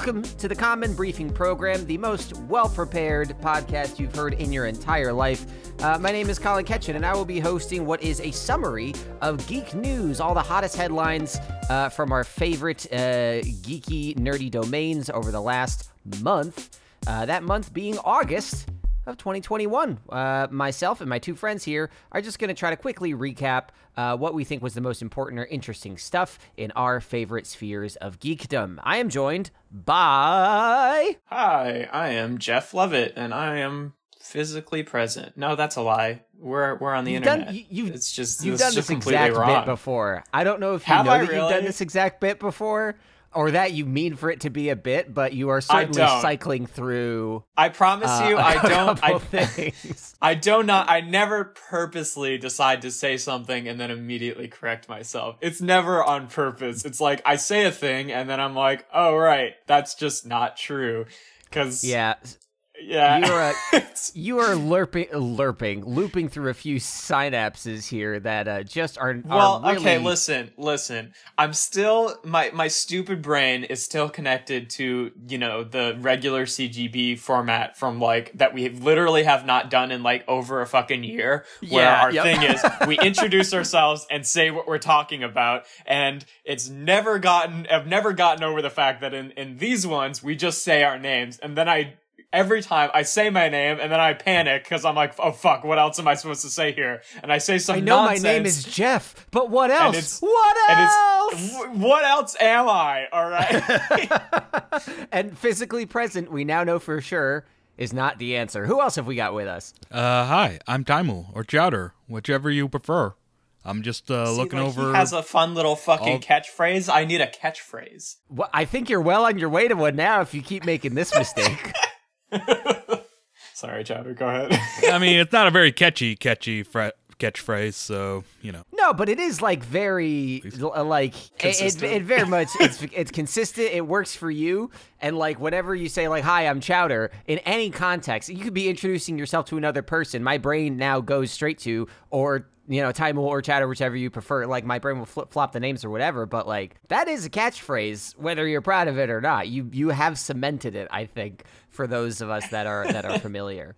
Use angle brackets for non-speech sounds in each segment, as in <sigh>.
welcome to the Common Briefing Program, the most well prepared podcast you've heard in your entire life. Uh, my name is Colin Ketchin, and I will be hosting what is a summary of geek news, all the hottest headlines uh, from our favorite uh, geeky, nerdy domains over the last month. Uh, that month being August of 2021. Uh, myself and my two friends here are just going to try to quickly recap uh, what we think was the most important or interesting stuff in our favorite spheres of geekdom. I am joined by. Hi, I am Jeff Lovett, and I am physically present. No, that's a lie. We're we're on the You've internet. done, you, you've, it's just you've done just this exact wrong. bit before. I don't know if you Have know I that you've done this exact bit before. Or that you mean for it to be a bit, but you are certainly cycling through. I promise uh, you, I <laughs> don't. I, things. <laughs> I do not. I never purposely decide to say something and then immediately correct myself. It's never on purpose. It's like I say a thing and then I'm like, oh right, that's just not true. Because Yeah, yeah, You're a- <laughs> It's- You are lerping, lerping, looping through a few synapses here that uh, just are. are Well, really, okay, listen, listen. I'm still my my stupid brain is still connected to, you know, the regular CGB format from like that we literally have not done in like over a fucking year where Yeah, our yep. thing is <laughs> we introduce ourselves and say what we're talking about and it's never gotten I've never gotten over the fact that in in these ones we just say our names and then I Every time I say my name and then I panic because I'm like, oh fuck, what else am I supposed to say here? And I say some I know nonsense. my name is Jeff, but what else? it's- what And else? it's what else am I? All right. <laughs> and physically present, we now know for sure is not the answer. Who else have we got with us? Uh, hi, I'm Taimu or Chowder, whichever you prefer. I'm just uh, See, looking like, over. He has a fun little fucking all- catchphrase. I need a catchphrase. Well, I think you're well on your way to one now. If you keep making this mistake. <laughs> <laughs> Sorry, Chowder. Go ahead. I mean, it's not a very catchy, catchy fra- catchphrase, so you know. No, but it is like very like it, it, very much it's <laughs> it's consistent. It works for you, and like whenever you say like "Hi, I'm Chowder" in any context, you could be introducing yourself to another person. My brain now goes straight to or you know Time or Chowder, whichever you prefer. Like my brain will flip flop the names or whatever. But like that is a catchphrase, whether you're proud of it or not. You you have cemented it. I think for those of us that are that are <laughs> familiar.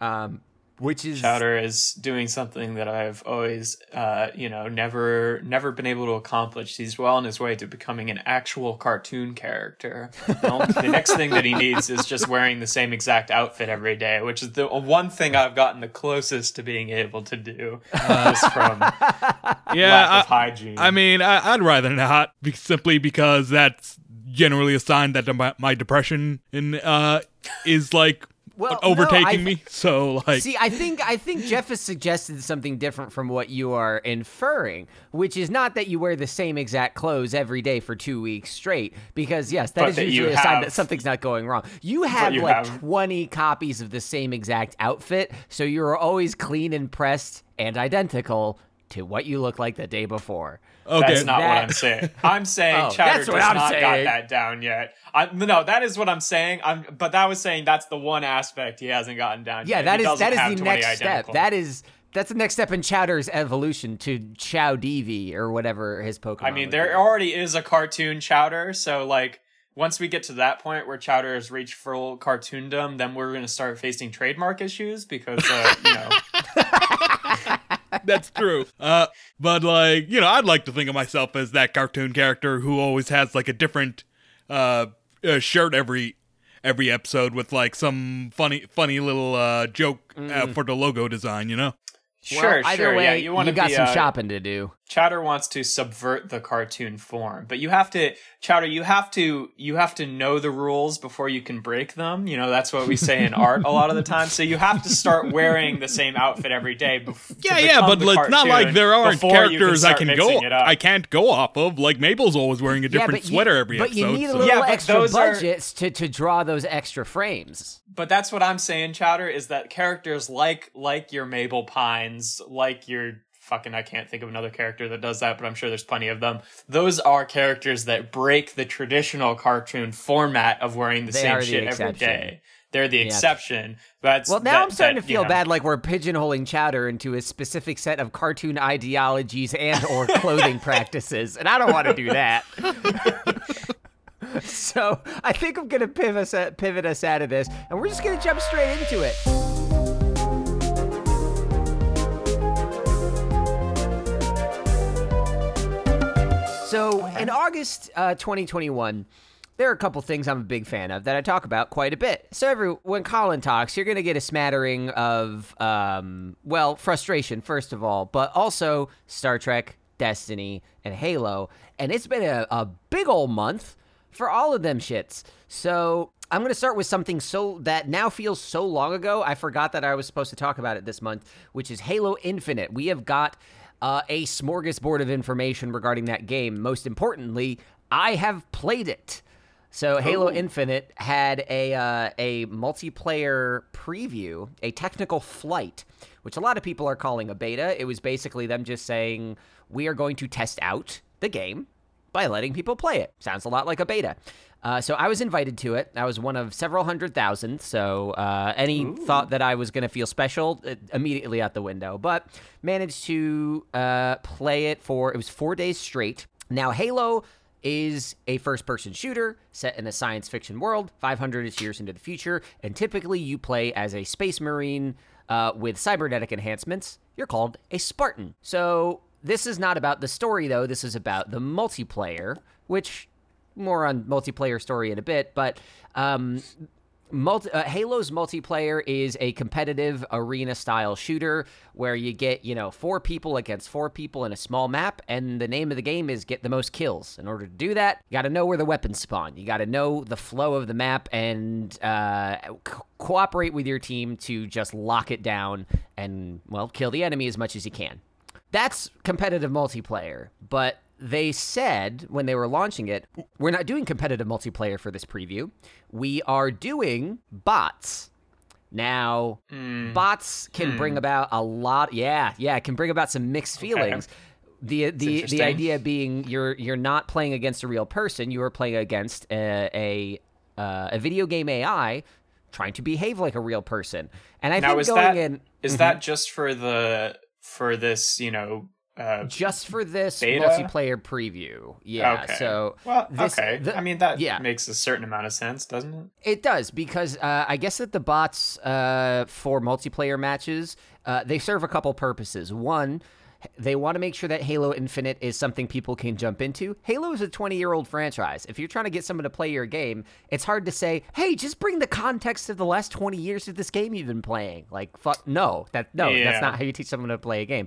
Um, which is Chowder is doing something that I've always, uh, you know, never, never been able to accomplish. He's well on his way to becoming an actual cartoon character. The, only, the next thing that he needs is just wearing the same exact outfit every day, which is the one thing I've gotten the closest to being able to do, just from <laughs> Yeah, lack of I, hygiene. I mean, I, I'd rather not, be, simply because that's generally a sign that my, my depression in uh is like Well, no, overtaking I- me. So like, See, I think I think Jeff has suggested something different from what you are inferring, which is not that you wear the same exact clothes every day for two weeks straight. Because yes, that is that usually a sign that something's not going wrong. You have you like have- twenty copies of the same exact outfit, so you're always clean and pressed and identical to what you look like the day before. Okay, That's not That- what I'm saying. I'm saying <laughs> Oh, Chowder that's what does I'm not saying. got that down yet. I, no, that is what I'm saying. I'm, but that was saying that's the one aspect he hasn't gotten down. Yeah, yet. that he is that is the 20 next step. That is that's the next step in Chowder's evolution to Chow Devi or whatever his Pokemon. I mean, there be. already is a cartoon Chowder, so like once we get to that point where Chowder has reached full cartoondom, then we're going to start facing trademark issues because uh, you know <laughs> <laughs> that's true. Uh, but like, you know, I'd like to think of myself as that cartoon character who always has like a different uh, uh shirt every every episode with like some funny funny little uh joke uh, for the logo design. You know. Well, sure, either sure, way, yeah, you want to got be some uh, shopping to do. Chowder wants to subvert the cartoon form, but you have to Chowder, you have to you have to know the rules before you can break them. You know, that's what we say in art a lot of the time. So you have to start wearing the same outfit every day. Bef- Yeah, yeah, but the it's not like there aren't before you can characters I can go. I can't go off of. Like Mabel's always wearing a different but you- sweater every but episode. you need a so- little Yeah, extra those are- budgets to, to draw those extra frames. But that's what I'm saying, Chowder, is that characters like like your Mabel Pines, like your fucking I can't think of another character that does that, but I'm sure there's plenty of them. Those are characters that break the traditional cartoon format of wearing the They same the shit every exception. day. They're the exception. That's Well, now that- I'm starting that, to feel know. bad, like we're pigeonholing Chowder into a specific set of cartoon ideologies and or <laughs> clothing practices, and I don't want to do that. <laughs> <laughs> so I think I'm gonna pivot us, pivot us out of this, and we're just gonna jump straight into it. So in August uh, 2021, there are a couple things I'm a big fan of that I talk about quite a bit. So every when Colin talks, you're going to get a smattering of, um, well, frustration first of all, but also Star Trek, Destiny, and Halo. And it's been a, a big old month for all of them shits. So I'm going to start with something so that now feels so long ago. I forgot that I was supposed to talk about it this month, which is Halo Infinite. We have got uh, a smorgasbord of information regarding that game. Most importantly, I have played it. So Halo Ooh. Infinite had a uh, a multiplayer preview, a technical flight, which a lot of people are calling a beta. It was basically them just saying we are going to test out the game by letting people play it. Sounds a lot like a beta. Uh, so I was invited to it. I was one of several hundred thousand. So uh, any thought that I was going to feel special uh, immediately out the window. But managed to uh, play it for it was four days straight. Now Halo is a first-person shooter set in a science fiction world, 500 years into the future, and typically you play as a space marine uh, with cybernetic enhancements. You're called a Spartan. So this is not about the story, though. This is about the multiplayer, which more on multiplayer story in a bit. But um, multi- uh, Halo's multiplayer is a competitive arena style shooter where you get, you know, four people against four people in a small map, and the name of the game is get the most kills. In order to do that, you got to know where the weapons spawn. You got to know the flow of the map and uh, co- cooperate with your team to just lock it down and, well, kill the enemy as much as you can. That's competitive multiplayer, but they said when they were launching it, we're not doing competitive multiplayer for this preview. We are doing bots. Now, hmm. bots can hmm. bring about a lot. Yeah, yeah, it can bring about some mixed feelings. The the the idea being you're you're not playing against a real person. You are playing against a a, uh, a video game AI trying to behave like a real person. And I now think is going that in is mm-hmm. that just for the for this you know uh, just for this Beta? multiplayer preview. Yeah. okay So well this- okay the- I mean that yeah. makes a certain amount of sense doesn't it It does because uh, I guess that the bots uh, for multiplayer matches uh, they serve a couple purposes. One, they want to make sure that Halo Infinite is something people can jump into. Halo is a 20 year old franchise. If you're trying to get someone to play your game, it's hard to say, "Hey, just bring the context of the last 20 years of this game you've been playing." Like, fuck, no, that no, Yeah. that's not how you teach someone to play a game.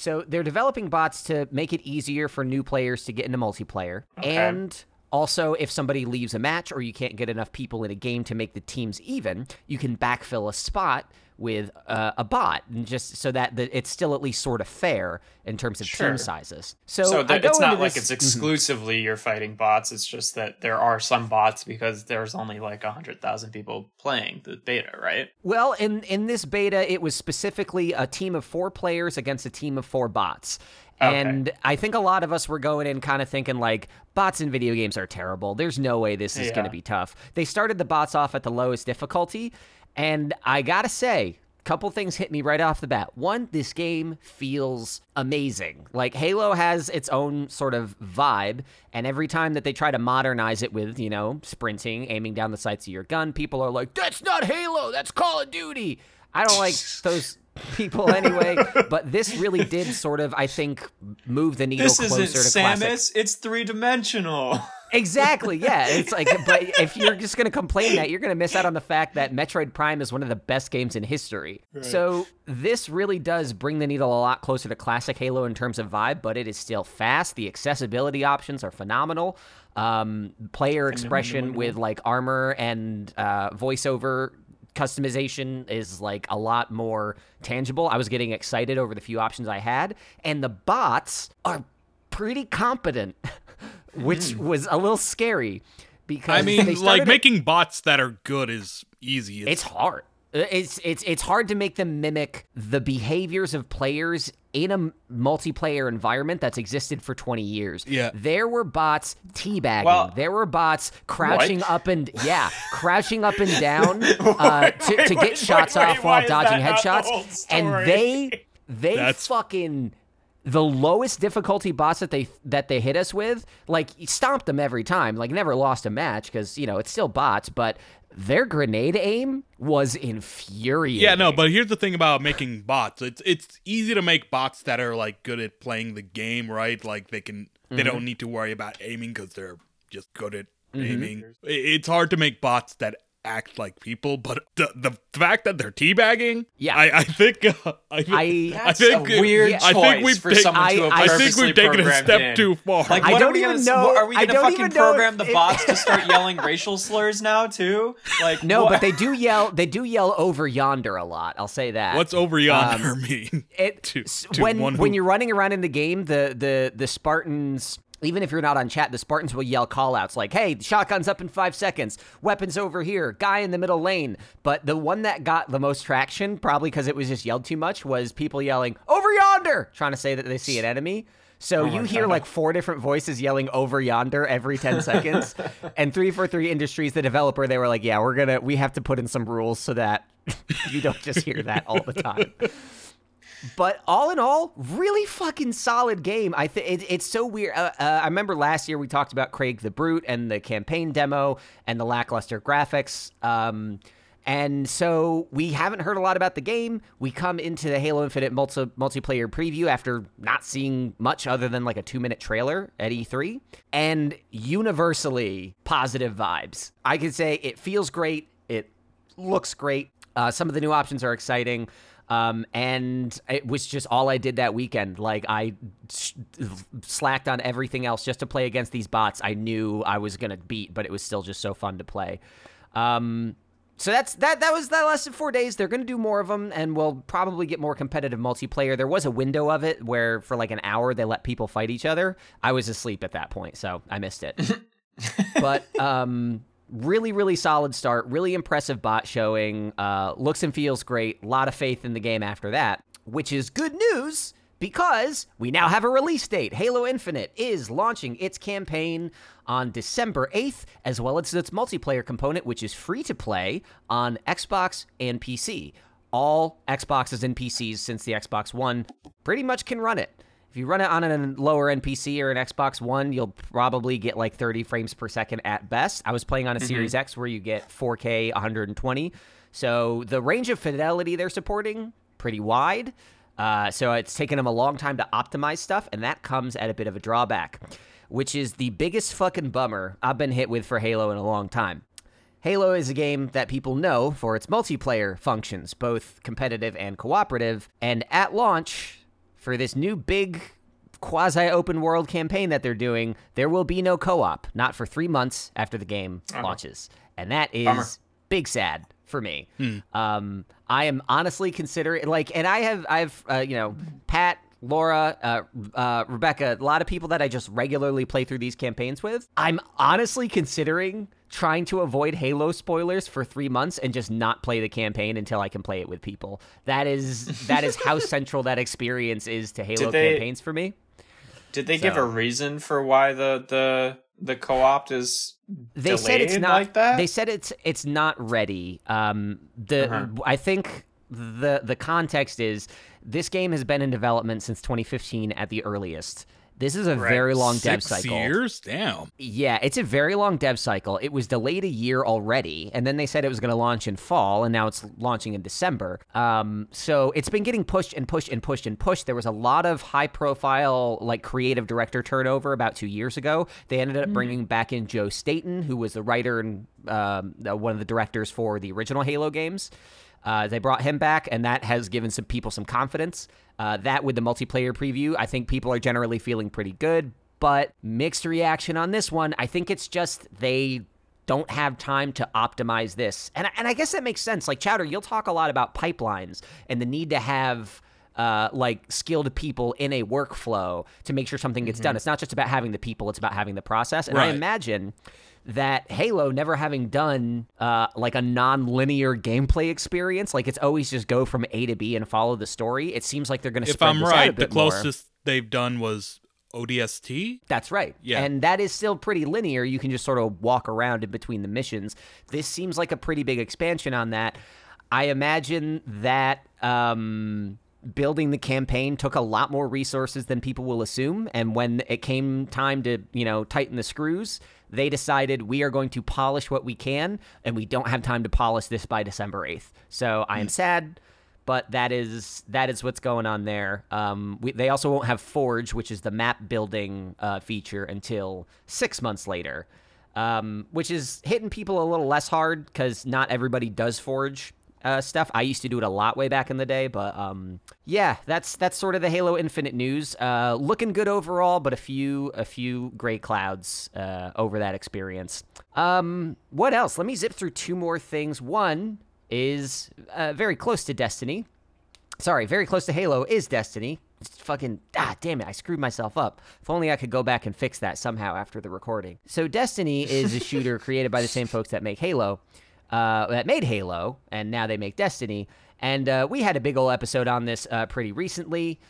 So they're developing bots to make it easier for new players to get into multiplayer. And also, if somebody leaves a match or you can't get enough people in a game to make the teams even, you can backfill a spot with uh, a bot, and just so that the, it's still at least sort of fair in terms of Sure. team sizes. So, so that, it's not like this- it's <laughs> exclusively you're fighting bots it's just that there are some bots because there's only like 100,000 people playing the beta right Well, in in this beta, it was specifically a team of four players against a team of four bots. Okay. And I think a lot of us were going in kind of thinking like bots in video games are terrible. There's no way this is going to be tough. They started the bots off at the lowest difficulty, and I got to say, a couple things hit me right off the bat. One, this game feels amazing. Like Halo has its own sort of vibe, and every time that they try to modernize it with, you know, sprinting, aiming down the sights of your gun, people are like, "That's not Halo, that's Call of Duty." I don't like <laughs> those people anyway, but this really did sort of, I think, move the needle this closer isn't to classic. Samus it's three-dimensional <laughs> Exactly. Yeah. It's like, but if you're just going to complain that, you're going to miss out on the fact that Metroid Prime is one of the best games in history. So this really does bring the needle a lot closer to classic Halo in terms of vibe, but it is still fast. The accessibility options are phenomenal. Um, player expression with like armor and uh, voiceover customization is like a lot more tangible. I was getting excited over the few options I had, and the bots are pretty competent, <laughs> which was a little scary because I mean, they like started it- making bots that are good is easy. it's hard. Uh, It's it's it's hard to make them mimic the behaviors of players in a multiplayer environment that's existed for 20 years. Yeah. There were bots teabagging. Well- there were bots crouching What? up and yeah, crouching up and down <laughs> uh, to, wait, to wait, get shots wait, off wait, while dodging that the headshots. And they they That's- fucking the lowest difficulty boss that they that they hit us with, like stomped them every time. Like never lost a match because you know it's still bots, but their grenade aim was infuriating. Yeah, no, but here's the thing about making bots. It's it's easy to make bots that are like good at playing the game, right? Like they can they Mm-hmm. don't need to worry about aiming because they're just good at aiming. I- It's hard to make bots that act like people, but the the fact that they're teabagging, Yeah. I, I think uh, <laughs> I, think- I- That's think a weird Yeah. I think we've for taken- someone to I- have I I think we've taken a step in. too far. Like, I what don't are we even gonna, know- Are we I gonna don't fucking even know program if the it- bots to <laughs> start yelling racial slurs now too? Like no, what? but they do yell. They do yell over yonder a lot. I'll say that. What's over yonder mean? it <laughs> to- to when when who- you're running around in the game, the the the Spartans. Even if you're not on chat, the Spartans will yell callouts like, "Hey, shotgun's up in five seconds. Weapons over here. Guy in the middle lane." But the one that got the most traction, probably because it was just yelled too much, was people yelling "Over yonder," trying to say that they see an enemy. So oh you hear like four different voices yelling "Over yonder" every ten <laughs> seconds. and three four three Industries, the developer, they were like, "Yeah, we're gonna we have to put in some rules so that <laughs> you don't just hear that all the time." But all in all, really fucking solid game. I think it, it's so weird. Uh, uh, I remember last year we talked about Craig the Brute and the campaign demo and the lackluster graphics. Um, and so we haven't heard a lot about the game. We come into the Halo Infinite multi- multiplayer preview after not seeing much other than like a two minute trailer at E3, and universally positive vibes. I could say it feels great. It looks great. Uh, some of the new options are exciting. Um, and it was just all I did that weekend. Like I s- slacked on everything else just to play against these bots. I knew I was gonna beat, but it was still just so fun to play. Um, so that's that. That was that lasted four days. They're gonna do more of them, and we'll probably get more competitive multiplayer. There was a window of it where for like an hour they let people fight each other. I was asleep at that point, so I missed it. <laughs> but um really really solid start really impressive bot showing uh looks and feels great a lot of faith in the game after that which is good news because we now have a release date. Halo infinite is launching its campaign on december 8th as well as its multiplayer component which is free to play on xbox and pc all xboxes and pcs since the xbox one pretty much can run it if you run it on a lower NPC or an Xbox One, you'll probably get like 30 frames per second at best. I was playing on a Series X where you get 4K 120. So the range of fidelity they're supporting pretty wide. Uh, so it's taken them a long time to optimize stuff, and that comes at a bit of a drawback, which is the biggest fucking bummer I've been hit with for Halo in a long time. Halo is a game that people know for its multiplayer functions, both competitive and cooperative, and at launch, for this new big quasi open world campaign that they're doing, there will be no co op, not for three months after the game launches. And that is Bummer. big sad for me. Um, I am honestly considering, like, and I have, I've, uh, you know, Pat. Laura, uh, uh, Rebecca, a lot of people that I just regularly play through these campaigns with. I'm honestly considering trying to avoid Halo spoilers for three months and just not play the campaign until I can play it with people. That is that is how <laughs> central that experience is to Halo they- campaigns for me. Did they give a reason for why the the the co-op is They said it's not like that? They said it's it's not ready. Um, the Uh-huh. I think the the context is this game has been in development since 2015 at the earliest. This is a very long dev Six cycle. years? Damn. Yeah, it's a very long dev cycle. It was delayed a year already, and then they said it was going to launch in fall, and now it's launching in December. Um, so it's been getting pushed and pushed and pushed and pushed. There was a lot of high-profile, like creative director turnover about two years ago. They ended up bringing back in Joe Staten, who was the writer and um, uh, one of the directors for the original Halo games. Uh, they brought him back, and that has given some people some confidence. Uh, that with the multiplayer preview, I think people are generally feeling pretty good. But mixed reaction on this one. I think it's just they don't have time to optimize this, and I- and I guess that makes sense. Like Chowder, you'll talk a lot about pipelines and the need to have. Uh, like skilled people in a workflow to make sure something gets done. It's not just about having the people; it's about having the process. And I imagine that Halo never having done uh, like a non-linear gameplay experience, like it's always just go from A to B and follow the story. It seems like they're going to If I'm this out a right, the bit more. closest they've done was ODST. That's right. Yeah. And that is still pretty linear. You can just sort of walk around in between the missions. This seems like a pretty big expansion on that. I imagine that um building the campaign took a lot more resources than people will assume. And when it came time to, you know, tighten the screws, they decided we are going to polish what we can, and we don't have time to polish this by December 8th. So I am sad but that is that is what's going on there. Um, we, they also won't have Forge, which is the map building uh, feature, until six months later, um, which is hitting people a little less hard because not everybody does Forge uh, stuff. I used to do it a lot way back in the day, but um, yeah, that's that's sort of the Halo Infinite news. Uh, looking good overall, but a few a few gray clouds uh, over that experience. Um, what else? Let me zip through two more things. One is uh, very close to Destiny. Sorry, very close to Halo is Destiny. It's fucking ah damn it, I screwed myself up. If only I could go back and fix that somehow after the recording. So Destiny is a <laughs> shooter created by the same folks that make Halo, uh, that made Halo, and now they make Destiny. And uh, we had a big old episode on this uh, pretty recently.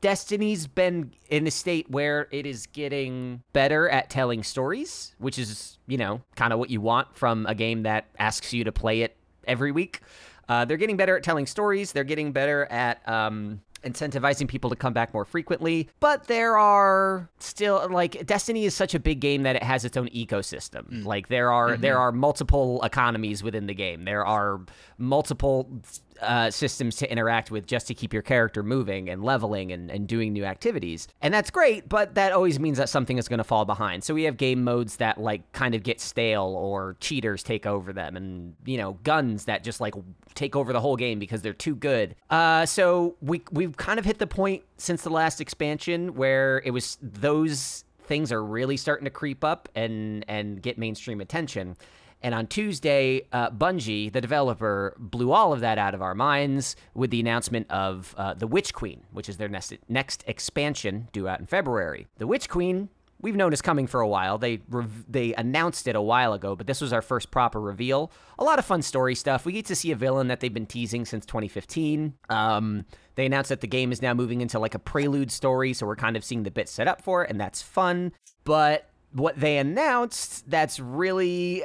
Destiny's been in a state where it is getting better at telling stories, which is, you know, kind of what you want from a game that asks you to play it every week. Uh, they're getting better at telling stories. They're getting better at um, incentivizing people to come back more frequently. But there are still like Destiny is such a big game that it has its own ecosystem. Mm. Like there are mm-hmm. there are multiple economies within the game. There are multiple uh, systems to interact with just to keep your character moving and leveling and, and doing new activities. And that's great, but that always means that something is going to fall behind. So we have game modes that like kind of get stale or cheaters take over them and, you know, guns that just like take over the whole game because they're too good. Uh, so we, we've kind of hit the point since the last expansion where it was those things are really starting to creep up and and get mainstream attention. And on Tuesday, uh, Bungie, the developer, blew all of that out of our minds with the announcement of uh, The Witch Queen, which is their next, next expansion due out in February. The Witch Queen, we've known is coming for a while. They they announced it a while ago, but this was our first proper reveal. A lot of fun story stuff. We get to see a villain that they've been teasing since 2015. Um, they announced that the game is now moving into like a prelude story, so we're kind of seeing the bits set up for it, and that's fun. But what they announced that's really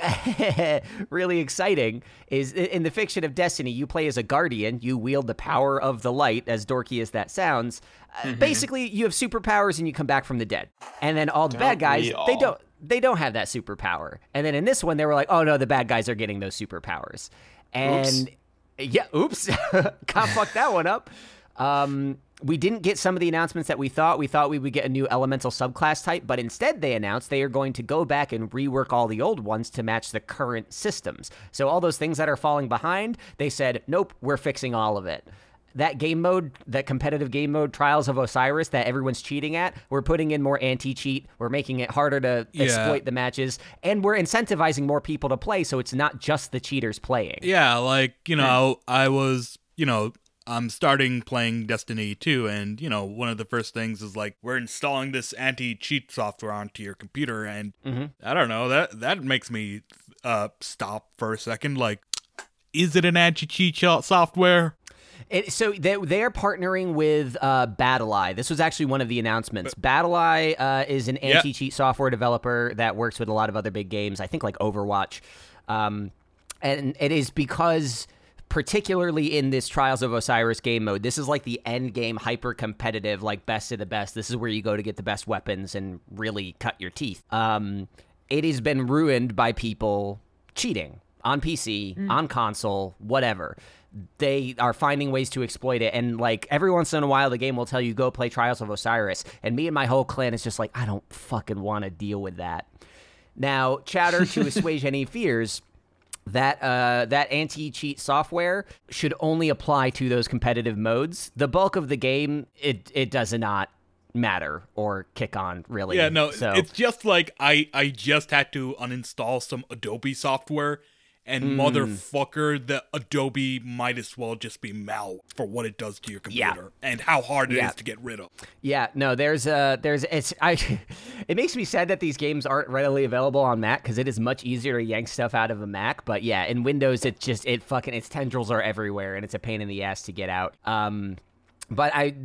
<laughs> really exciting is in the fiction of destiny you play as a guardian you wield the power of the light as dorky as that sounds. Uh, mm-hmm. basically you have superpowers and you come back from the dead. And then all the don't bad guys they don't they don't have that superpower. And then in this one they were like oh no the bad guys are getting those superpowers. And oops. yeah oops. <laughs> Can't fuck that one up. Um we didn't get some of the announcements that we thought. We thought we would get a new elemental subclass type, but instead they announced they are going to go back and rework all the old ones to match the current systems. So all those things that are falling behind, they said, nope, we're fixing all of it. That game mode, that competitive game mode, Trials of Osiris, that everyone's cheating at, we're putting in more anti cheat. We're making it harder to yeah. exploit the matches, and we're incentivizing more people to play so it's not just the cheaters playing. Yeah, like, you know, I was, you know, I'm starting playing Destiny 2, and you know, one of the first things is like we're installing this anti-cheat software onto your computer, and mm-hmm. I don't know that that makes me uh stop for a second. Like, is it an anti-cheat software? It, so they they're partnering with uh, BattlEye. This was actually one of the announcements. BattlEye uh, is an anti-cheat yep. software developer that works with a lot of other big games. I think like Overwatch, um, and it is because particularly in this Trials of Osiris game mode. This is like the end game hyper competitive, like best of the best. This is where you go to get the best weapons and really cut your teeth. Um, it has been ruined by people cheating on PC, mm. on console, whatever. They are finding ways to exploit it. And like every once in a while, the game will tell you, go play Trials of Osiris. And me and my whole clan is just like, I don't fucking want to deal with that. Now, chatter to <laughs> assuage any fears that uh, that anti-cheat software should only apply to those competitive modes. The bulk of the game, it it does not matter or kick on really. Yeah, no, so. it's just like I I just had to uninstall some Adobe software and mm. motherfucker, the Adobe might as well just be mal for what it does to your computer yeah. and how hard it yeah. is to get rid of. Yeah, no, there's uh there's it's I <laughs> it makes me sad that these games aren't readily available on Mac because it is much easier to yank stuff out of a Mac. But yeah, in Windows it just it fucking its tendrils are everywhere and it's a pain in the ass to get out. Um but I,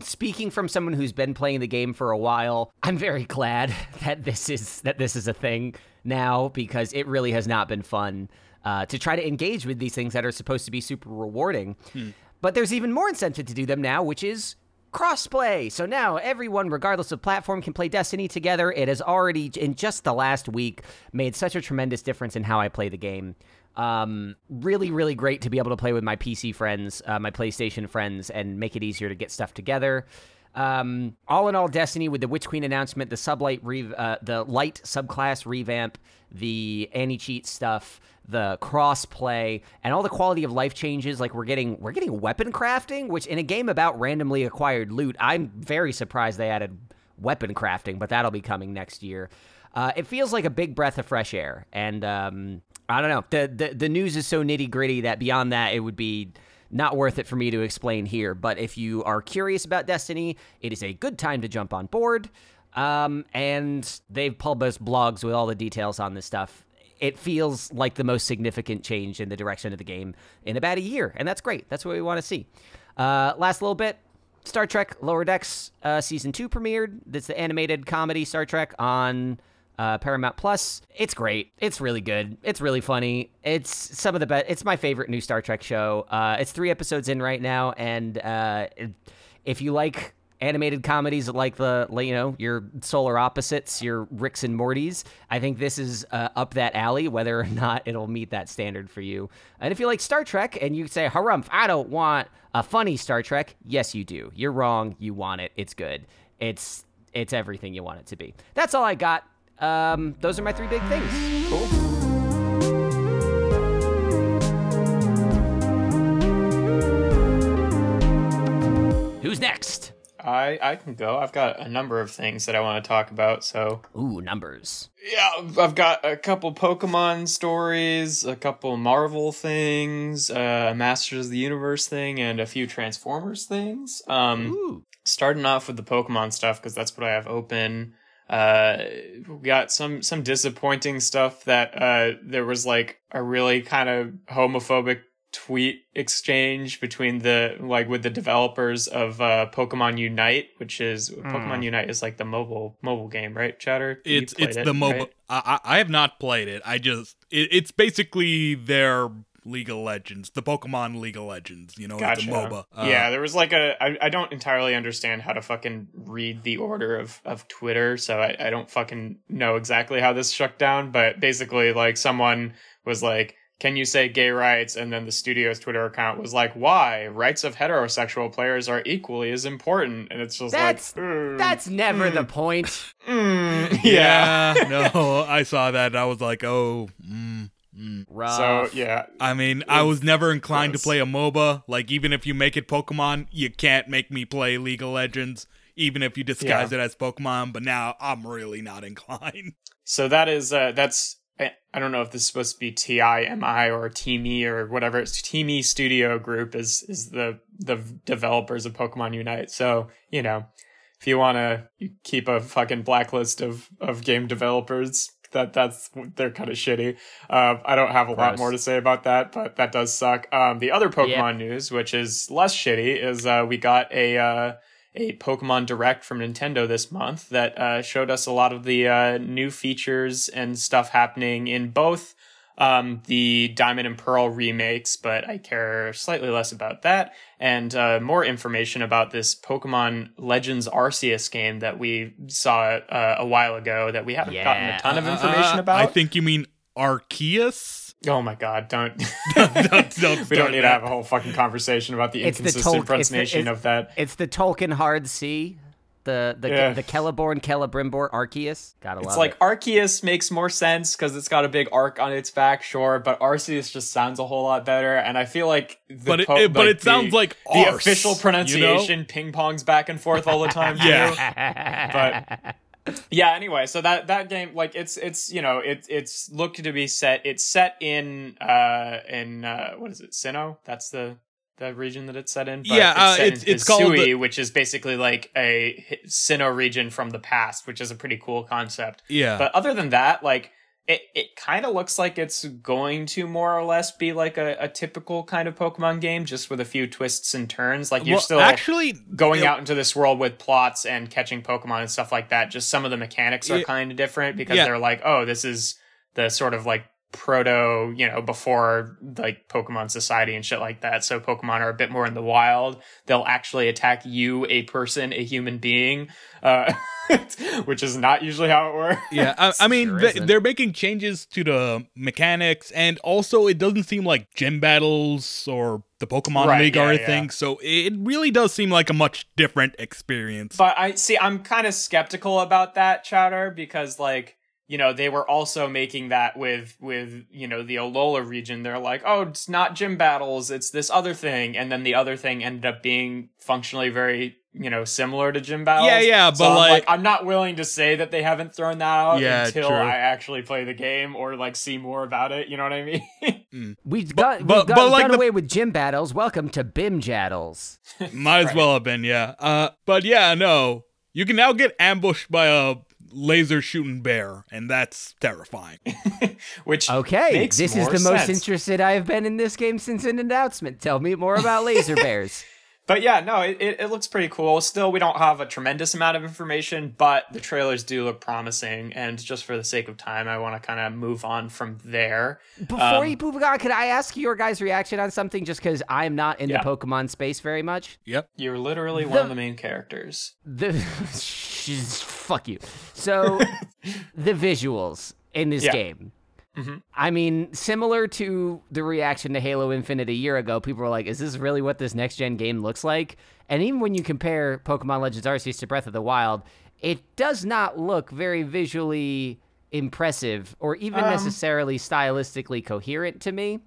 speaking from someone who's been playing the game for a while, I'm very glad <laughs> that this is that this is a thing now because it really has not been fun uh, to try to engage with these things that are supposed to be super rewarding. Hmm. But there's even more incentive to do them now, which is crossplay. So now everyone, regardless of platform, can play Destiny together. It has already, in just the last week, made such a tremendous difference in how I play the game. Um, really, really great to be able to play with my PC friends, uh, my PlayStation friends, and make it easier to get stuff together. Um, all in all, Destiny with the Witch Queen announcement, the sublight, re- uh, the light subclass revamp, the anti cheat stuff, the cross play, and all the quality of life changes. Like we're getting, we're getting weapon crafting, which in a game about randomly acquired loot, I'm very surprised they added weapon crafting, but that'll be coming next year. Uh, it feels like a big breath of fresh air, and um, I don't know. The, the the news is so nitty gritty that beyond that, it would be not worth it for me to explain here. But if you are curious about Destiny, it is a good time to jump on board. Um, and they've published blogs with all the details on this stuff. It feels like the most significant change in the direction of the game in about a year, and that's great. That's what we want to see. Uh, last little bit. Star Trek Lower Decks uh, season two premiered. That's the animated comedy Star Trek on uh, Paramount Plus. It's great. It's really good. It's really funny. It's some of the best. It's my favorite new Star Trek show. Uh, it's three episodes in right now, and uh, if you like animated comedies like the you know your solar opposites your ricks and mortys i think this is uh, up that alley whether or not it'll meet that standard for you and if you like star trek and you say harumph i don't want a funny star trek yes you do you're wrong you want it it's good it's it's everything you want it to be that's all i got um, those are my three big things. Cool. Who's next? I I can go. I've got a number of things that I want to talk about. So Ooh, numbers. yeah, I've got a couple Pokemon stories, a couple Marvel things, uh, a Masters of the Universe thing, and a few Transformers things. Um, Ooh. starting off with the Pokemon stuff because that's what I have open. Uh, we got some some disappointing stuff that uh there was like a really kind of homophobic tweet exchange between the like with the developers of uh Pokemon Unite, which is Pokemon Unite is like the mobile mobile game, right? Chatter. It's it's it, the mobile. right? I, I I have not played it. I just it, it's basically their League of Legends, the Pokemon League of Legends. You know, Gotcha. it's a MOBA. Uh, yeah, there was like a. I, I don't entirely understand how to fucking read the order of, of Twitter, so I, I don't fucking know exactly how this shook down. But basically, like someone was like, "Can you say gay rights?" And then the studio's Twitter account was like, "Why? Rights of heterosexual players are equally as important." And it's just That's like, mm, that's never Hmm. the point. mm, <laughs> yeah. yeah. <laughs> no, I saw that. and I was like, oh. Mm. So yeah, I mean, I was never inclined gross. to play a MOBA. Like, even if you make it Pokemon, you can't make me play League of Legends, even if you disguise Yeah. it as Pokemon. But now I'm really not <laughs> inclined. So that is uh that's I I don't know if this is supposed to be TIMI or Teamy or whatever. It's Teamy Studio Group is is the the developers of Pokemon Unite. So you know, if you want to keep a fucking blacklist of of game developers, that that's they're kind of shitty. Uh, I don't have a lot more to say about that, but that does suck. Um, the other Pokemon news, which is less shitty, is uh, we got a. Uh, a Pokemon Direct from Nintendo this month that uh, showed us a lot of the uh, new features and stuff happening in both um, the Diamond and Pearl remakes, but I care slightly less about that, and uh, more information about this Pokemon Legends Arceus game that we saw uh, a while ago that we haven't gotten a ton of information uh, about. I think you mean Arceus. oh my god, don't. <laughs> don't, don't <laughs> we start don't need to have a whole fucking conversation about the It's the inconsistent Tolk- it's the- pronunciation it's- of that. It's the Tolkien Hard C. The the Yeah. the Celeborn Celebrimbor Arceus. Gotta It's love like it. Arceus makes more sense because it's got a big arc on its back, sure, but Arceus just sounds a whole lot better. And I feel like, the But it, po- it- but like it sounds the, like the arse, official you know? pronunciation ping pongs back and forth all the time. <laughs> too. Yeah. yeah. Anyway, so that that game, like, it's it's you know it it's looked to be set. It's set in uh in uh what is it? Sinnoh. That's the the region that it's set in. But Yeah, uh, set it's- in it's called the- which is basically like a Sinnoh region from the past, which is a pretty cool concept. Yeah. But other than that, like it, it kind of looks like it's going to more or less be like a, a typical kind of Pokemon game, just with a few twists and turns. Like you're well, still actually going it- out into this world with plots and catching Pokemon and stuff like that. Just some of the mechanics are kind of different because Yeah. they're like, oh, this is the sort of like proto, you know, before like Pokemon Society and shit like that. So Pokemon are a bit more in the wild. They'll actually attack you, a person, a human being, uh, <laughs> which is not usually how it works. Yeah, I, I mean, Sure th- they're making changes to the mechanics, and also it doesn't seem like gym battles or the Pokemon Right, League yeah, are a yeah. thing. So it really does seem like a much different experience. But I see, I'm kind of skeptical about that, Chowder, because like, you know, they were also making that with with you know the Alola region. They're like, oh, it's not gym battles, it's this other thing, and then the other thing ended up being functionally very you know similar to gym battles. Yeah, yeah, So but, I'm like- I'm not willing to say that they haven't thrown that out Yeah, until true. I actually play the game or like see more about it. You know what I mean? <laughs> We've got but- we've got, but like done the- away with gym battles. Welcome to Bim Jaddles. Might as well have been, yeah. Uh, but yeah, no, you can now get ambushed by a laser shooting bear, and that's terrifying. <laughs> Which Okay, makes this is more the most interested I have been in this game since an announcement. Tell me more about laser bears. <laughs> But yeah, no, it, it, it looks pretty cool. Still, we don't have a tremendous amount of information, but the trailers do look promising. And just for the sake of time, I want to kind of move on from there. Before Um, you move on, could I ask your guys' reaction on something? Just because I'm not in Yeah. the Pokemon space very much. Yep. You're literally one of the main characters. The <laughs> She's- fuck you. So <laughs> the visuals in this Yeah. game. Mhm. I mean, similar to the reaction to Halo Infinite a year ago, people were like, "Is this really what this next gen game looks like?" And even when you compare Pokemon Legends Arceus to Breath of the Wild, it does not look very visually impressive or even Um, necessarily stylistically coherent to me.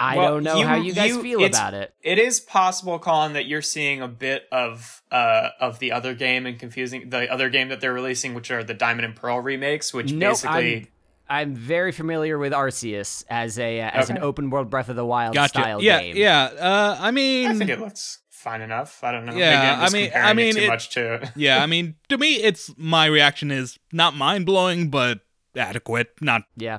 I Well, don't know you- how you guys you- feel about it. It is possible, Colin, that you're seeing a bit of uh of the other game and confusing the other game that they're releasing, which are the Diamond and Pearl remakes, which Nope, basically. I'm, I'm very familiar with Arceus as a uh, as an open world Breath of the Wild Gotcha. style yeah, game. yeah. Uh, I mean, I think it looks fine enough. I don't know. Yeah, Maybe I'm just I mean- comparing I it mean, too it- much to. <laughs> yeah. I mean, to me, it's my reaction is not mind blowing, but adequate. Not Yeah.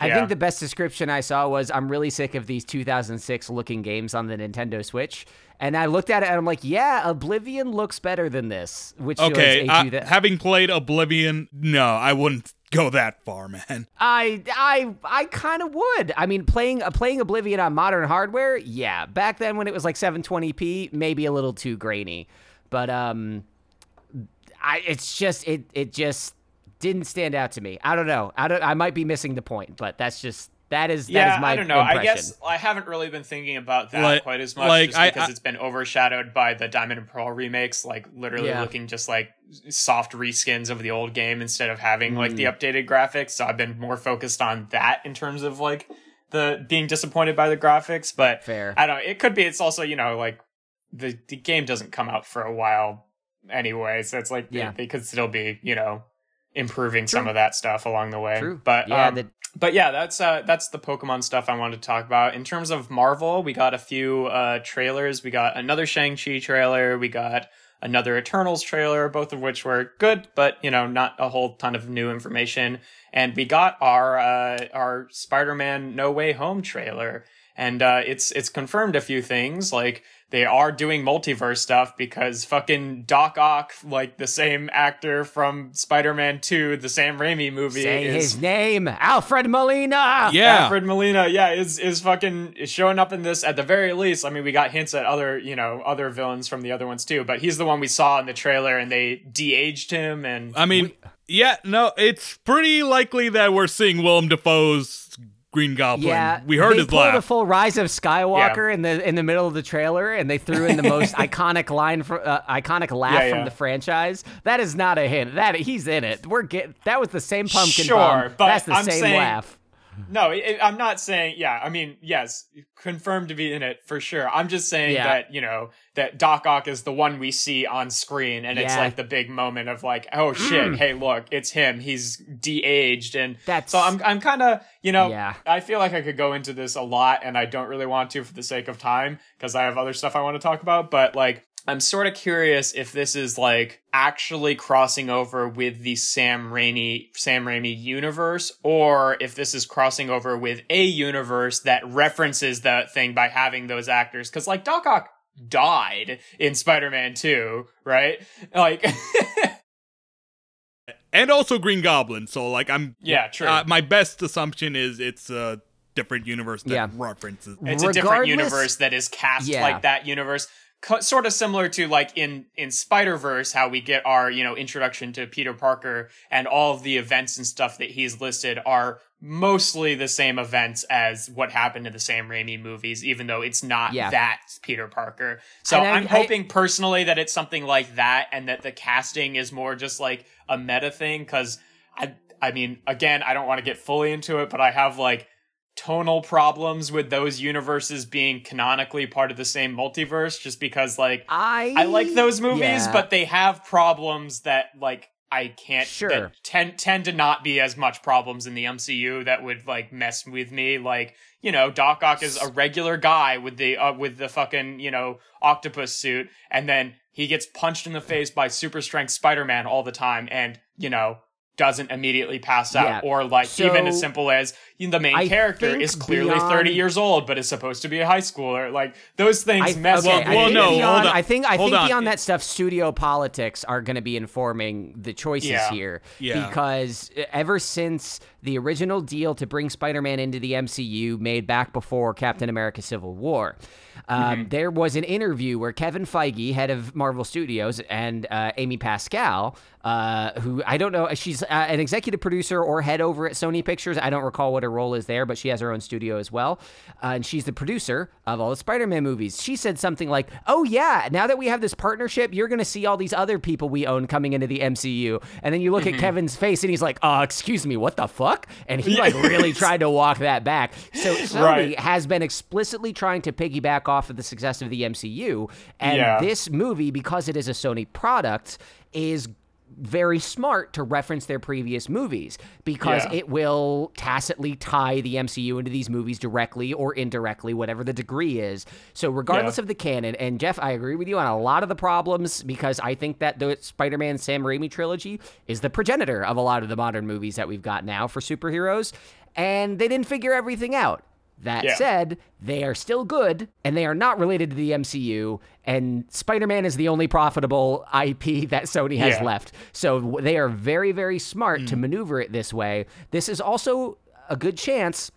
I Yeah. think the best description I saw was I'm really sick of these 2006 looking games on the Nintendo Switch. And I looked at it and I'm like, yeah, Oblivion looks better than this. Which okay. was a Uh, 2000 having played Oblivion, no, I wouldn't go that far, man. I I I kind of would. I mean, playing uh, playing Oblivion on modern hardware, yeah. Back then when it was like 720p, maybe a little too grainy, but um, I it's just it it just didn't stand out to me. I don't know. I don't. I might be missing the point, but that's just that is that yeah, is my I don't know. impression. I guess I haven't really been thinking about that Like- quite as much, like, just because I- it's been overshadowed by the Diamond and Pearl remakes, like literally Yeah. looking just like soft reskins of the old game instead of having like Mm. the updated graphics. So I've been more focused on that in terms of like the being disappointed by the graphics. But Fair. I don't. know. It could be. It's also you know like the the game doesn't come out for a while anyway, so it's like Yeah. they, they could still be you know improving some of that stuff along the way. True. But yeah, um, the, but yeah, that's uh, that's the Pokemon stuff I wanted to talk about. In terms of Marvel, we got a few uh, trailers. We got another Shang Chi trailer. We got another Eternals trailer, both of which were good, but you know, not a whole ton of new information. And we got our uh, our Spider Man No Way Home trailer, and uh, it's it's confirmed a few things like. They are doing multiverse stuff because fucking Doc Ock, like the same actor from Spider-Man 2, the Sam Raimi movie, say is his name, Alfred Molina. Yeah. Alfred Molina, yeah, is is fucking is showing up in this at the very least. I mean, we got hints at other, you know, other villains from the other ones too, but he's the one we saw in the trailer and they de-aged him and I mean, yeah, no, it's pretty likely that we're seeing Willem Dafoe's Green Goblin. Yeah, we heard they his pulled a full rise of Skywalker in the in the middle of the trailer, and they threw in the <laughs> most iconic line for uh, iconic laugh Yeah, from yeah. the franchise. That is not a hint. That he's in it. We're get that was the same pumpkin Sure, bomb. but That's the I'm same saying- laugh. <laughs> No, it, I'm not saying. Yeah, I mean, yes, confirmed to be in it for sure. I'm just saying Yeah. that you know that Doc Ock is the one we see on screen, and it's like the big moment of like, oh shit, mm. hey, look, it's him. He's de-aged, and That's- so I'm. I'm kind of, you know, Yeah. I feel like I could go into this a lot, and I don't really want to for the sake of time because I have other stuff I want to talk about. But like, I'm sort of curious if this is like actually crossing over with the Sam Raimi Sam Raimi universe, or if this is crossing over with a universe that references that thing by having those actors. Because like Doc Ock died in Spider-Man 2, right? Like, <laughs> and also Green Goblin. So like I'm Yeah, true. Uh, my best assumption is it's a different universe that Yeah. references. it's a different universe that is cast Yeah. like that universe Co- sort of similar to like in in spider-verse how we get our you know introduction to peter parker and all of the events and stuff that he's listed are mostly the same events as what happened in the sam raimi movies even though it's not Yeah. that peter parker so I- i'm I- hoping personally that it's something like that and that the casting is more just like a meta thing because i i mean again i don't want to get fully into it but i have like tonal problems with those universes being canonically part of the same multiverse just because like I I like those movies yeah. but they have problems that like I can't Sure. tend tend to not be as much problems in the MCU that would like mess with me like you know Doc Ock is a regular guy with the uh, with the fucking you know octopus suit and then he gets punched in the face by super strength Spider-Man all the time and you know doesn't immediately pass out Yeah. or like So- even as simple as the main I character is clearly beyond- 30 years old but is supposed to be a high schooler like those things I, mess okay, with I well, think no, beyond, hold on. I think I Hold think on. beyond that stuff, studio politics are going to be informing the choices Yeah. here. Yeah. Because ever since the original deal to bring Spider-Man into the MCU, made back before Captain America: Civil War, um, Mm-hmm. there was an interview where Kevin Feige, head of Marvel Studios, and uh, Amy Pascal, uh, who I don't know, she's uh, an executive producer or head over at Sony Pictures. I don't recall what her role is there, but she has her own studio as well, uh, and she's the producer of all the Spider-Man movies. She said something like, "Oh yeah, now that we have this partnership, you're going to see all these other people we own coming into the MCU." And then you look Mm-hmm. at Kevin's face, and he's like, Oh, excuse me, what the fuck?" And he like really tried to walk that back. So <laughs> Sony Right. has been explicitly trying to piggyback off of the success of the MCU, and Yeah. this movie, because it is a Sony product, is very smart to reference their previous movies because Yeah. it will tacitly tie the MCU into these movies directly or indirectly, whatever the degree is. So, regardless Yeah. of the canon, and Jeff, I agree with you on a lot of the problems because I think that the Spider Man Sam Raimi trilogy is the progenitor of a lot of the modern movies that we've got now for superheroes, and they didn't figure everything out. That Yeah. said, they are still good and they are not related to the MCU. And Spider Man is the only profitable IP <laughs> that Sony has Yeah. left. So they are very, very smart to mm. maneuver it this way. This is also a good chance.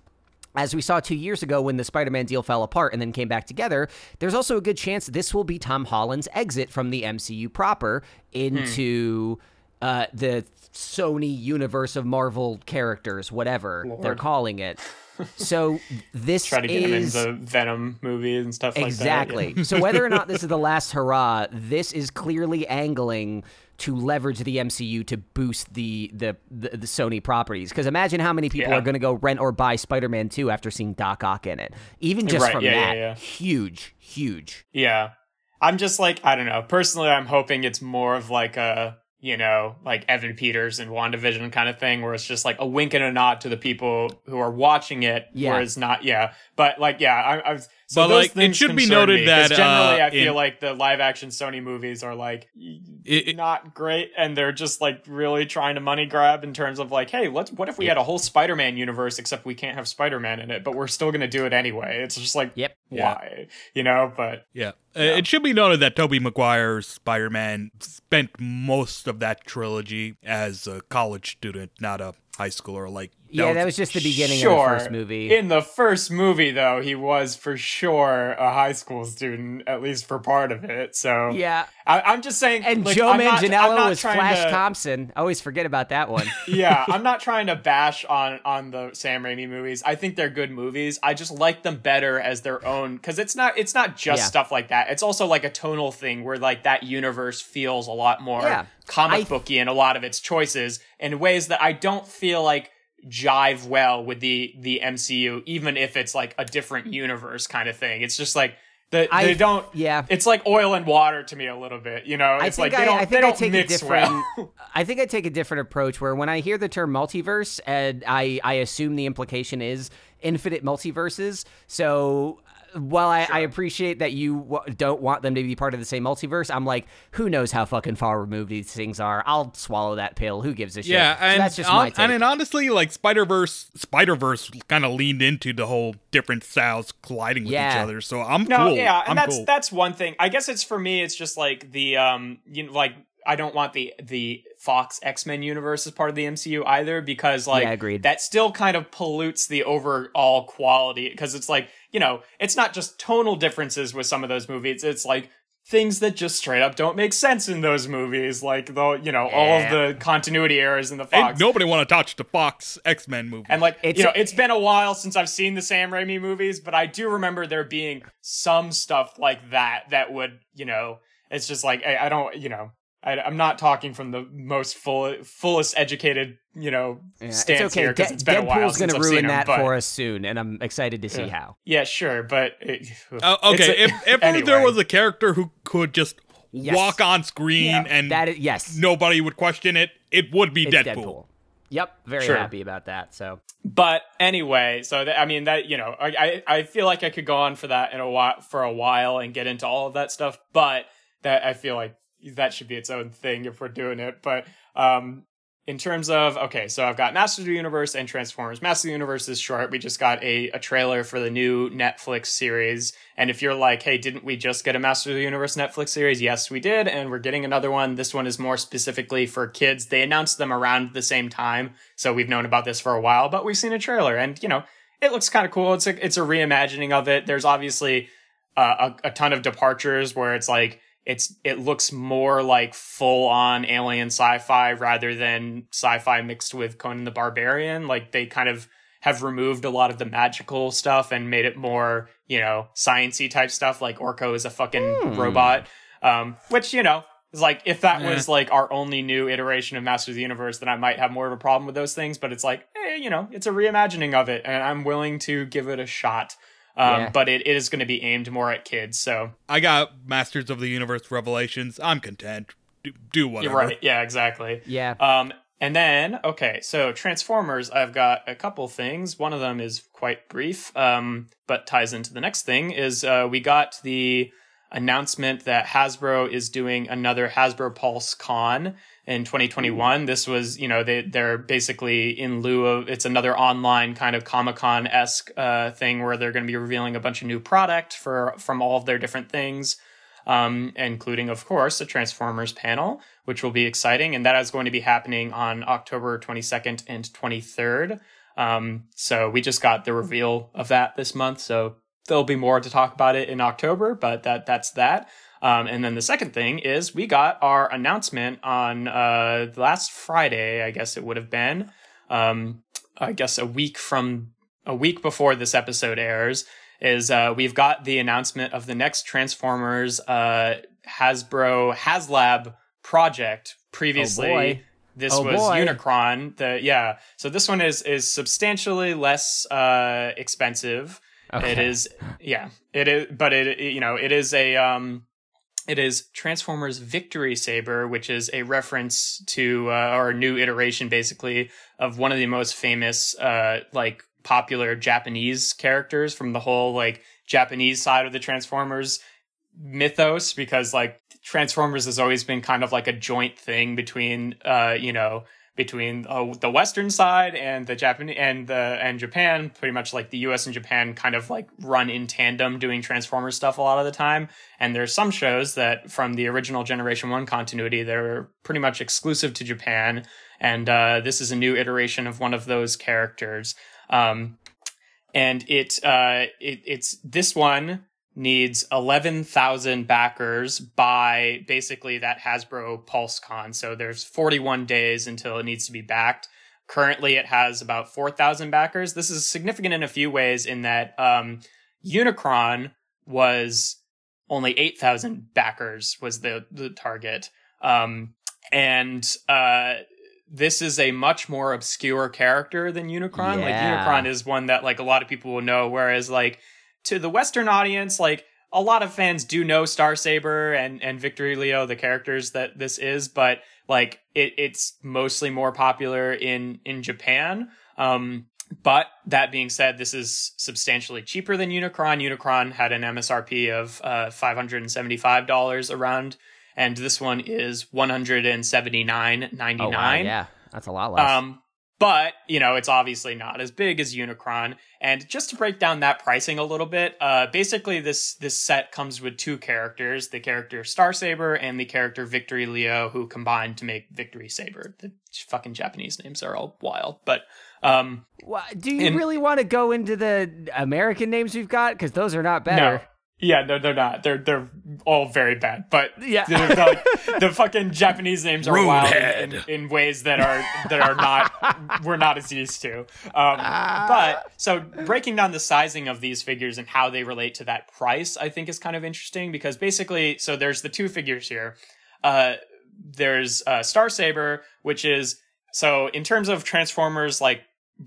As we saw two years ago when the Spider Man deal fell apart and then came back together, there's also a good chance this will be Tom Holland's exit from the MCU proper hmm. into uh, the Sony universe of Marvel characters, whatever they're calling it. <laughs> So this try to get is him into Venom movies and stuff like that. exactly. so whether or not this is the last hurrah, this is clearly angling to leverage the MCU to boost the the the, the Sony properties. Because imagine how many people Yeah. are going to go rent or buy Spider-Man 2 after seeing Doc Ock in it. Even just Right, from yeah, yeah, that, yeah. huge, huge. Yeah. I'm just like, I don't know. Personally, I'm hoping it's more of like a, you know, like Evan Peters and WandaVision kind of thing where it's just like a wink and a nod to the people who are watching it. Yeah. Whereas not, yeah. But like, yeah, I, I've, so But, like, it should be noted me, 'cause that, generally uh, I feel in- like the live action Sony movies are like It- it- not great and they're just like really trying to money grab in terms of like, hey, let's, what if we had a whole Spider Man universe except we can't have Spider Man in it, but we're still going to do it anyway? It's just like, Yep. why? You know, but Yeah. Uh, It should be noted that Tobey Maguire's Spider-Man spent most of that trilogy as a college student, not a high school or Like Yeah, that was just the beginning sure. of the first movie. In the first movie, though, he was for sure a high school student, at least for part of it. So yeah. I, I'm just saying. And like, Joe I'm Manganiello not was trying Flash to- Thompson. I always forget about that one. <laughs> yeah, <laughs> I'm not trying to bash on on the Sam Raimi movies. I think they're good movies. I just like them better as their own because it's not it's not just Yeah. stuff like that. It's also like a tonal thing where like that universe feels a lot more Yeah. Comic I- booky in a lot of its choices in ways that I don't feel like jive well with the the MCU, even if it's like a different universe kind of thing. It's just like the, I- they don't. yeah. it's like oil and water to me a little bit. You know, I it's like they I, don't I they think I don't take a different. well. <laughs> I think I take a different approach where when I hear the term multiverse, and I I assume the implication is infinite multiverses. So while I, I appreciate that you w- don't want them to be part of the same multiverse, I'm like, who knows how fucking far removed these things are? I'll swallow that pill. Who gives a shit? Yeah, So and that's just hon- my take. and then honestly, like Spider Verse, Spider Verse kind of leaned into the whole different styles colliding with each other. So I'm No, cool. yeah, and I'm that's cool. that's one thing. I guess it's for me. It's just like the um, you know, like I don't want the the Fox X Men universe as part of the MCU either because like Yeah, agreed. that still kind of pollutes the overall quality because it's like you know it's not just tonal differences with some of those movies. It's like things that just straight up don't make sense in those movies like the you know all of the continuity errors in the And Fox. nobody want to touch the Fox X Men movie. and like It's- you know, it's been a while since I've seen the Sam Raimi movies, but I do remember there being some stuff like that that would, you know, it's just like I, I don't, you know, I, I'm not talking from the most full, fullest educated, you know, Yeah, it's stance okay. here because De- it's been a while Deadpool's since gonna I've ruin seen that them, but, for us soon, and I'm excited to see Yeah. how. Yeah, sure, but it, Uh, okay, a- if if anyway. there was a character who could just Yes. walk on screen Yeah. and That is yes, nobody would question it, it would be Deadpool. Deadpool. Yep, very Sure. happy about that. So But anyway, so that, I mean that you know, I, I I feel like I could go on for that in a while for a while and get into all of that stuff, but that I feel like that should be its own thing if we're doing it. But um, in terms of okay, so I've got Master of the Universe and Transformers. Master of the Universe is short. We just got a a trailer for the new Netflix series, and if you're like, hey, didn't we just get a Master of the Universe Netflix series? Yes, we did, and we're getting another one. This one is more specifically for kids. They announced them around the same time, so we've known about this for a while, but we've seen a trailer, and you know, it looks kind of cool. It's a it's a reimagining of it. There's obviously uh, a, a ton of departures where it's like it's it looks more like full on alien sci-fi rather than sci-fi mixed with Conan the Barbarian. Like they kind of have removed a lot of the magical stuff and made it more, you know, sciency type stuff. Like Orko is a fucking Hmm. robot, um, which you know is like if that Eh. was like our only new iteration of Masters of the Universe, then I might have more of a problem with those things. But it's like, eh, you know, it's a reimagining of it, and I'm willing to give it a shot. Um, Yeah. But it, it is going to be aimed more at kids, so I got Masters of the Universe Revelations. I'm content. Do, do whatever. you're right. Yeah, exactly. yeah, Um, and then, okay, so Transformers, I've got a couple things. One of them is quite brief, um, but ties into the next thing. Is uh, we got the announcement that Hasbro is doing another Hasbro Pulse Con in 2021. This was, you know, they they're basically in lieu of it's another online kind of Comic Con esque uh, thing where they're going to be revealing a bunch of new product for from all of their different things um, including, of course, a Transformers panel, which will be exciting. And that is going to be happening on October 22nd and 23rd. Um, so we just got the reveal of that this month. So there'll be more to talk about it in October, but that that's that. Um, and then the second thing is we got our announcement on uh, last Friday, I guess it would have been. Um, I guess a week from a week before this episode airs is uh, we've got the announcement of the next Transformers uh, Hasbro HasLab project. Previously, boy. this Oh, was boy. Unicron. The yeah, so this one is is substantially less uh, expensive. It Okay. is yeah, it is, but it you know it is a um. It is Transformers Victory Saber, which is a reference to uh, a new iteration, basically, of one of the most famous, uh, like popular Japanese characters from the whole like Japanese side of the Transformers mythos. Because like Transformers has always been kind of like a joint thing between, uh, you know, between uh, the Western side and the Japan and the and Japan. Pretty much like the U.S. and Japan kind of like run in tandem, doing Transformers stuff a lot of the time. And there's some shows that from the original Generation One continuity, they're pretty much exclusive to Japan. And uh, this is a new iteration of one of those characters. Um, and it uh, it it's this one needs 11,000 backers by basically that Hasbro PulseCon. So there's 41 days until it needs to be backed. Currently, it has about 4,000 backers. This is significant in a few ways in that um, Unicron was only 8,000 backers was the, the target. Um, and uh, this is a much more obscure character than Unicron. Like Unicron is one that like a lot of people will know, whereas like to the Western audience, like a lot of fans do know Star Saber and and Victory Leo, the characters that this is, but like it, it's mostly more popular in in Japan. Um, but that being said, this is substantially cheaper than Unicron. Unicron had an MSRP of uh, five hundred and seventy five dollars around, and this one is one hundred and seventy nine ninety Oh, nine. wow, yeah, that's a lot less. Um, but you know it's obviously not as big as unicron and just to break down that pricing a little bit uh, basically this this set comes with two characters the character star saber and the character victory leo who combined to make victory saber the fucking japanese names are all wild but um Well, do you And- really want to go into the American names we've got? Because those are not better. No yeah no they're not. They're they're all very bad but Yeah. they're like, the fucking japanese names are wild in, in, in ways that are that are not we're not as used to. Um but so breaking down the sizing of these figures and how they relate to that price i think is kind of interesting because basically so there's the two figures here. Uh there's uh star saber which is so in terms of transformers like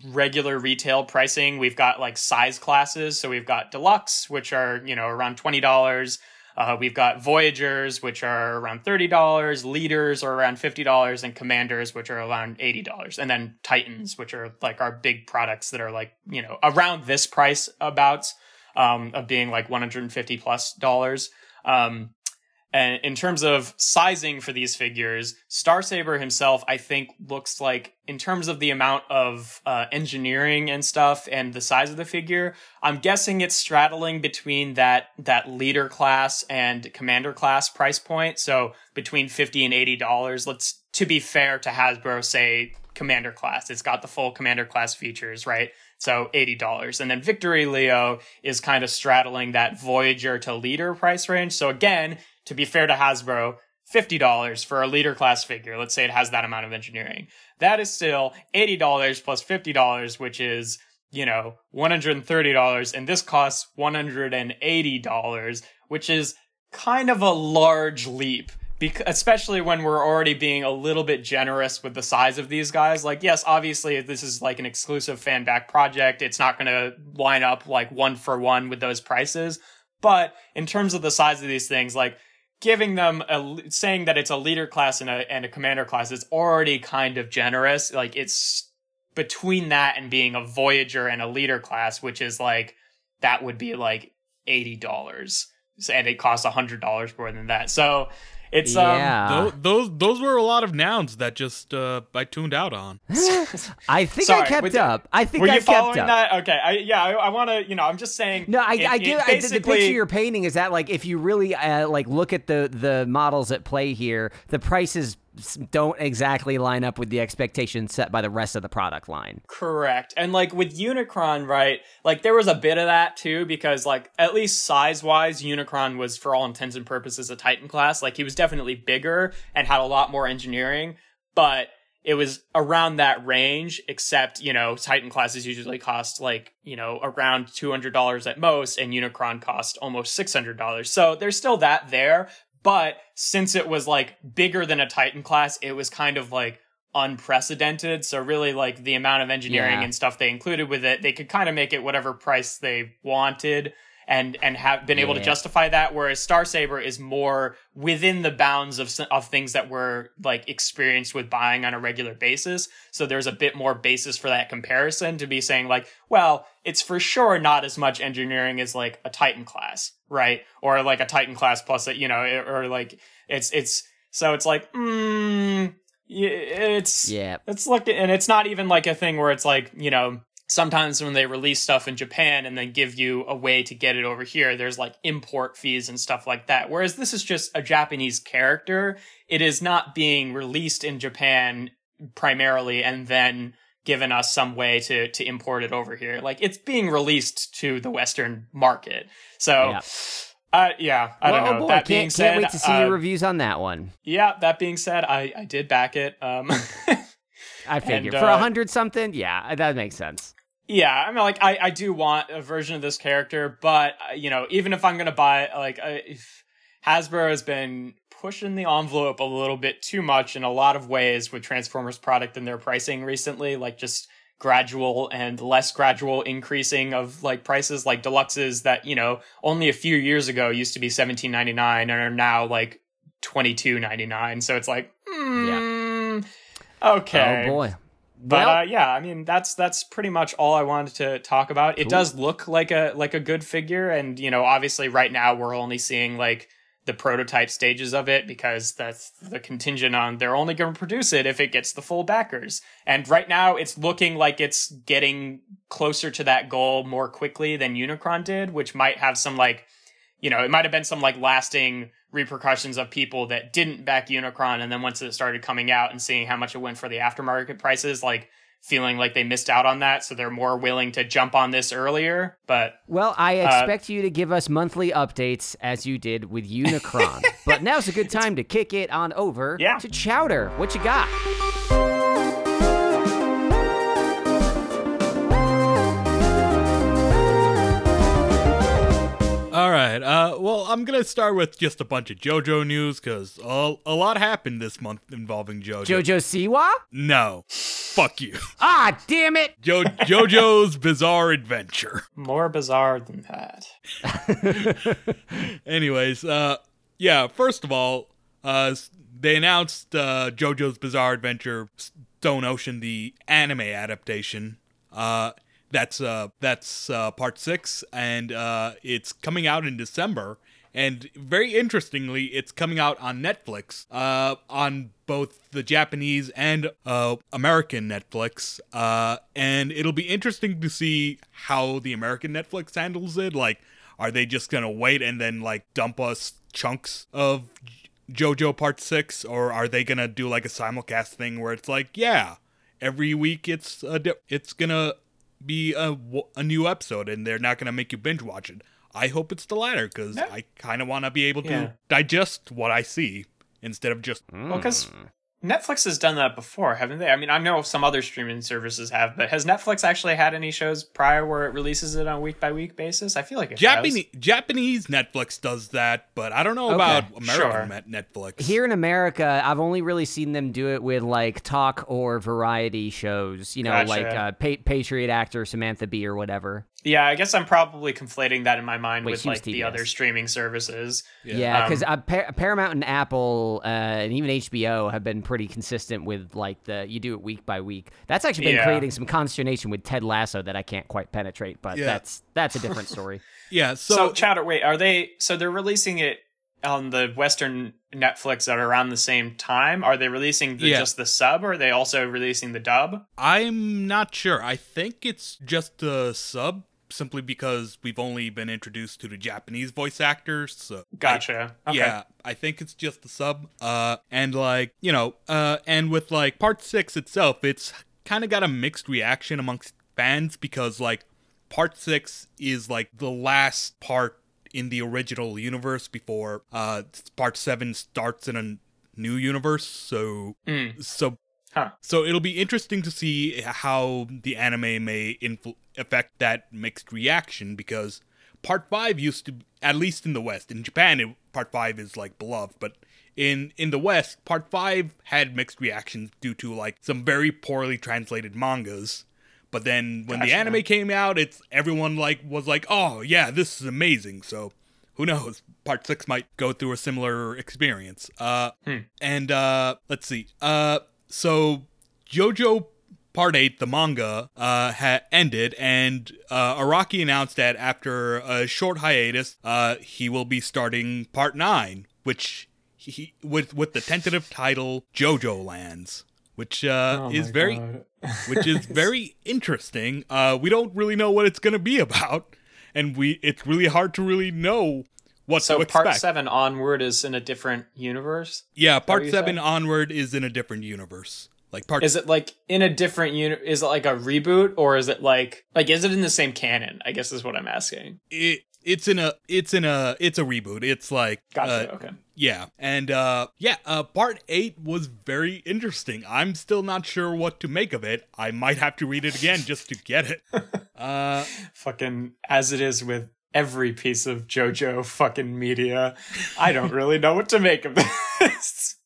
regular retail pricing. We've got like size classes. So we've got deluxe which are you know around $20 uh, we've got voyagers which are around $30 leaders are around $50 and commanders which are around $80 and then titans which are like our big products that are like you know around this price about um, of being like 150 plus dollars. Um, and in terms of sizing for these figures, Star Saber himself, I think, looks like, in terms of the amount of uh, engineering and stuff and the size of the figure, I'm guessing it's straddling between that that leader class and commander class price point. So between fifty and eighty dollars. Let's, to be fair to Hasbro, say commander class. It's got the full commander class features, right? So $80. And then Victory Leo is kind of straddling that Voyager to leader price range. So again, to be fair to Hasbro, $50 for a leader class figure. Let's say it has that amount of engineering. That is still $80 plus $50, which is, you know, $130. And this costs $180, which is kind of a large leap. Bec- especially when we're already being a little bit generous with the size of these guys. Like, yes, obviously this is like an exclusive fan back project. It's not going to line up like one for one with those prices. But in terms of the size of these things, like giving them a saying that it's a leader class and a and a commander class is already kind of generous. Like it's between that and being a voyager and a leader class, which is like that would be like eighty dollars, and it costs hundred dollars more than that. So it's um yeah. Those, those those were a lot of nouns that just uh, I tuned out on. <laughs> I think Sorry, I kept up. I think were I you kept following up. that? Okay, I, yeah, I, I want to. You know, I'm just saying. No, I, it- I get I, the- the picture you're painting is that like if you really uh, like look at the the models at play here, the prices s- don't exactly line up with the expectations set by the rest of the product line. Correct. And like with Unicron, right? Like there was a bit of that too, because like at least size wise, Unicron was for all intents and purposes a Titan class. Like he was definitely bigger and had a lot more engineering, but it was around that range, except, you know, Titan classes usually cost like, you know, around $200 at most, and Unicron cost almost $600. So there's still that there. But since it was like bigger than a Titan class, it was kind of like unprecedented. So really like the amount of engineering Yeah. and stuff they included with it, they could kind of make it whatever price they wanted and and have been able to justify that whereas Star Saber is more within the bounds of of things that we're like experienced with buying on a regular basis. So there's a bit more basis for that comparison to be saying like, well, it's for sure not as much engineering as like a Titan class, right? Or like a Titan class plus you know, or like it's it's so it's like, mm, it's Yeah. it's like, and it's not even like a thing where it's like, you know, sometimes when they release stuff in Japan and then give you a way to get it over here, there's like import fees and stuff like that. Whereas this is just a Japanese character. It is not being released in Japan primarily and then given us some way to, to import it over here. Like it's being released to the Western market. So, Yeah. uh, yeah, I well, don't know. Oh boy, that can't, being can't wait to see uh, your reviews on that one. yeah, that being said, I, I did back it. Um, <laughs> I figured and, for uh, a hundred something, yeah, that makes sense. Yeah, I mean, like, I, I do want a version of this character, but, uh, you know, even if I'm going to buy, like, uh, if Hasbro has been pushing the envelope a little bit too much in a lot of ways with Transformers product and their pricing recently, like, just gradual and less gradual increasing of, like, prices, like deluxes that, you know, only a few years ago used to be $17.99 and are now, like, $22.99. So it's like, hmm, okay. Oh boy. But Well- uh, yeah, I mean that's that's pretty much all I wanted to talk about. It does look like a like a good figure, and you know, obviously, right now we're only seeing like the prototype stages of it because that's the contingent on they're only going to produce it if it gets the full backers. And right now it's looking like it's getting closer to that goal more quickly than Unicron did, which might have some like, you know, it might have been some like lasting repercussions of people that didn't back Unicron and then once it started coming out and seeing how much it went for the aftermarket prices, like feeling like they missed out on that, so they're more willing to jump on this earlier. But well, I uh, expect uh, you to give us monthly updates as you did with Unicron. <laughs> but now's a good time to kick it on over yeah. to Chowder. What you got? All right. Uh, well, I'm gonna start with just a bunch of JoJo news because a, a lot happened this month involving JoJo. JoJo Siwa? No. Fuck you. Ah, damn it. Jo- JoJo's Bizarre Adventure. More bizarre than that. <laughs> Anyways, uh, yeah. First of all, uh, they announced uh, JoJo's Bizarre Adventure Stone Ocean, the anime adaptation. Uh, that's uh, that's uh, part six, and uh, it's coming out in December. And very interestingly, it's coming out on Netflix, uh, on both the Japanese and uh, American Netflix. Uh, and it'll be interesting to see how the American Netflix handles it. Like, are they just gonna wait and then like dump us chunks of JoJo Part Six, or are they gonna do like a simulcast thing where it's like, yeah, every week it's a di- it's gonna be a, a new episode and they're not going to make you binge watch it. I hope it's the latter because yeah. I kind of want to be able to yeah. digest what I see instead of just. Hmm. Well, because Netflix has done that before, haven't they? I mean, I know some other streaming services have, but has Netflix actually had any shows prior where it releases it on a week by week basis? I feel like it Japanese has. Japanese Netflix does that, but I don't know okay. about American sure. Netflix. Here in America, I've only really seen them do it with like talk or variety shows. You know, gotcha. like uh, pa- Patriot actor Samantha Bee or whatever. Yeah, I guess I'm probably conflating that in my mind Wait, with like the other streaming services. Yeah, because yeah, um, uh, Paramount and Apple uh, and even HBO have been pretty consistent with like the you do it week by week. That's actually been yeah. creating some consternation with Ted Lasso that I can't quite penetrate, but yeah. that's that's a <laughs> different story. yeah. So, so Chowder, wait, are they? So they're releasing it on the Western Netflix at around the same time? Are they releasing the, yeah. just the sub, or are they also releasing the dub? I'm not sure. I think it's just the sub simply because we've only been introduced to the Japanese voice actors. So gotcha. I, okay. Yeah, I think it's just the sub. Uh, and like you know, uh, and with like part six itself, it's kind of got a mixed reaction amongst fans because like part six is like the last part in the original universe before uh part seven starts in a new universe. So mm. so Huh. So it'll be interesting to see how the anime may influ- affect that mixed reaction because part 5 used to at least in the west in japan it, part 5 is like beloved but in in the west part 5 had mixed reactions due to like some very poorly translated mangas but then when gotcha. the anime came out it's everyone like was like oh yeah this is amazing so who knows part 6 might go through a similar experience uh hmm. and uh let's see uh so JoJo Part 8, the manga, uh, ha- ended, and uh, Araki announced that after a short hiatus, uh, he will be starting Part 9, which he with with the tentative title JoJo Lands, which uh, oh is very <laughs> which is very interesting. Uh, we don't really know what it's going to be about, and we it's really hard to really know what so to expect. part seven onward is in a different universe yeah part seven onward is in a different universe like part Is it like in a different unit is it like a reboot or is it like like is it in the same canon? I guess is what I'm asking. It it's in a it's in a it's a reboot. It's like Gotcha, uh, okay. Yeah. And uh yeah, uh part 8 was very interesting. I'm still not sure what to make of it. I might have to read it again just to get it. <laughs> Uh fucking as it is with every piece of JoJo fucking media. I don't really know what to make of <laughs> this.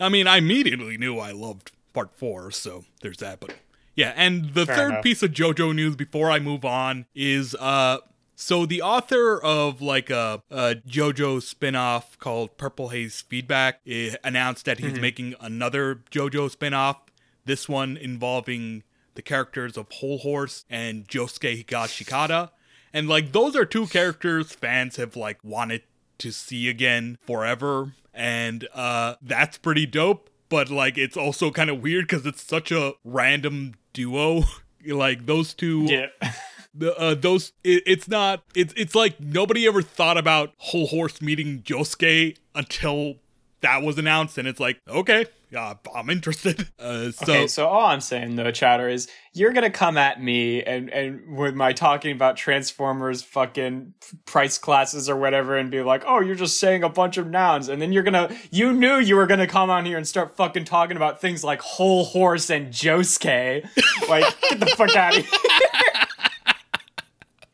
I mean, I immediately knew I loved part four, so there's that. But yeah, and the Fair third enough. piece of JoJo news before I move on is uh so the author of like a, a JoJo spin-off called Purple Haze Feedback eh, announced that he's mm-hmm. making another JoJo spin-off. This one involving the characters of Hol Horse and Josuke Higashikata. And like those are two characters fans have like wanted to see again forever. And uh, that's pretty dope. But like, it's also kind of weird because it's such a random duo. <laughs> like those two Yeah. <laughs> the uh, those it, it's not it's it's like nobody ever thought about Hol Horse meeting Josuke until that was announced and it's like okay yeah i'm interested. <laughs> Uh so, okay, so all I'm saying though, Chowder, is you're gonna come at me and and with my talking about Transformers fucking price classes or whatever, and be like, oh, you're just saying a bunch of nouns, and then you're gonna, you knew you were gonna come on here and start fucking talking about things like Hol Horse and Josuke, like get the fuck out of <laughs>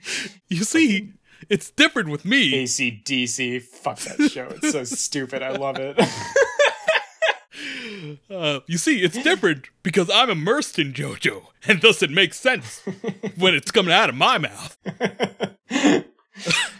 here. you see it's different with me ACDC, fuck that <laughs> show, it's so stupid, I love it. <laughs> uh, you see it's different because i'm immersed in jojo and thus it makes sense <laughs> when it's coming out of my mouth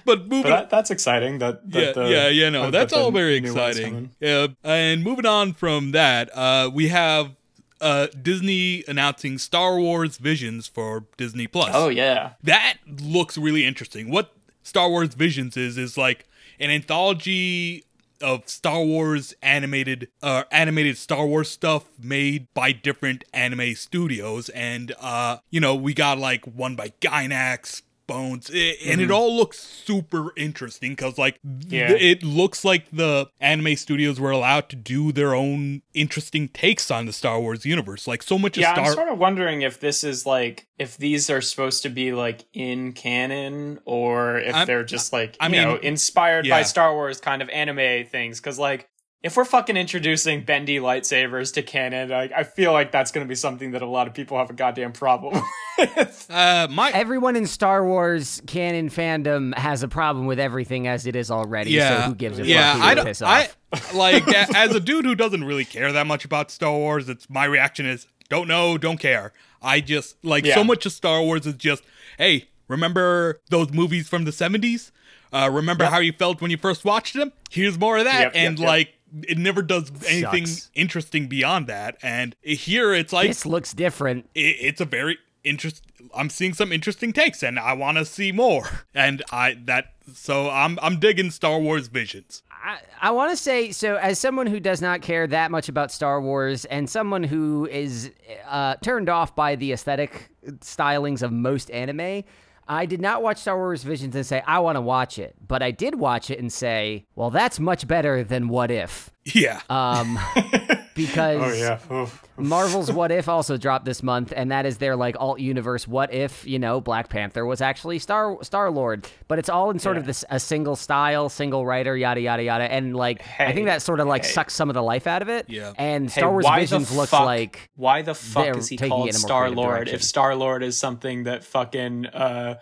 but moving But that, that's exciting. That, that yeah, the, yeah, yeah, no, that- that's that all very exciting. Yeah, and moving on from that, uh, we have uh, Disney announcing Star Wars Visions for Disney Plus. Oh yeah, that looks really interesting. What Star Wars Visions is is like an anthology of Star Wars animated uh animated Star Wars stuff made by different anime studios. And uh you know we got like one by Gainax Bones i- and it mm-hmm. all looks super interesting cuz like th- it looks like the anime studios were allowed to do their own interesting takes on the Star Wars universe like so much yeah. Star I'm sort of wondering if this is like if these are supposed to be like in canon or if I'm- they're just like I you mean, know inspired yeah. by Star Wars kind of anime things. Because like if we're fucking introducing bendy lightsabers to canon, like I feel like that's going to be something that a lot of people have a goddamn problem <laughs> with. uh my Everyone in Star Wars canon fandom has a problem with everything as it is already. Yeah, so who gives a yeah, fuck? Who I don't. piss I off? <laughs> like as a <laughs> dude who doesn't really care that much about Star Wars. It's my reaction is don't know, don't care. I just like Yeah. so much of Star Wars is just hey, remember those movies from the seventies? Uh, remember how you felt when you first watched them? Here's more of that, Yep, yep, and yep. like it never does anything Sucks. interesting beyond that. And here it's like this looks different. it, it's a very interest I'm seeing some interesting takes and I want to see more. And I that so I'm I'm digging Star Wars Visions. I, I want to say so as someone who does not care that much about Star Wars and someone who is uh, turned off by the aesthetic stylings of most anime. I did not watch Star Wars Visions and say I want to watch it, but I did watch it and say, "Well, that's much better than What If," Yeah. um, <laughs> because oh yeah. Marvel's What If also dropped this month, and that is their like alt universe. What if you know Black Panther was actually Star Star Lord? But it's all in sort of this a single style, single writer, yada yada yada. And like I think that sort of like hey. sucks some of the life out of it. Yeah. And Hey, Star Wars why the Visions looks fuck- like why the fuck is he called in a more Star Lord? If Star Lord is something that fucking uh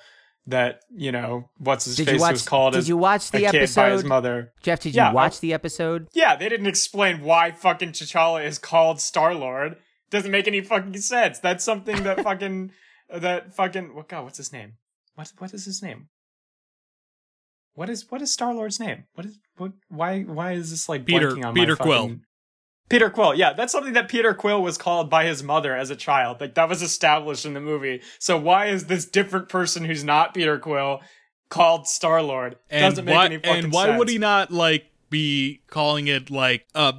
that you know what's his Did face you watch? was called Did as you watch the kid by his episode? mother. Jeff, did Yeah, you watch oh, the episode? Yeah, they didn't explain why fucking T'Challa is called Star Lord. Doesn't make any fucking sense. That's something that <laughs> fucking that fucking what God? What's his name? What what is his name? What is what is Star Lord's name? What is what? Why why is this like Peter- blanking on Peter my Quill. fucking- Peter Quill, yeah, that's something that Peter Quill was called by his mother as a child. Like that was established in the movie. So why is this different person who's not Peter Quill called Star Lord? Doesn't make why, any fucking and why sense. would he not like be calling it like uh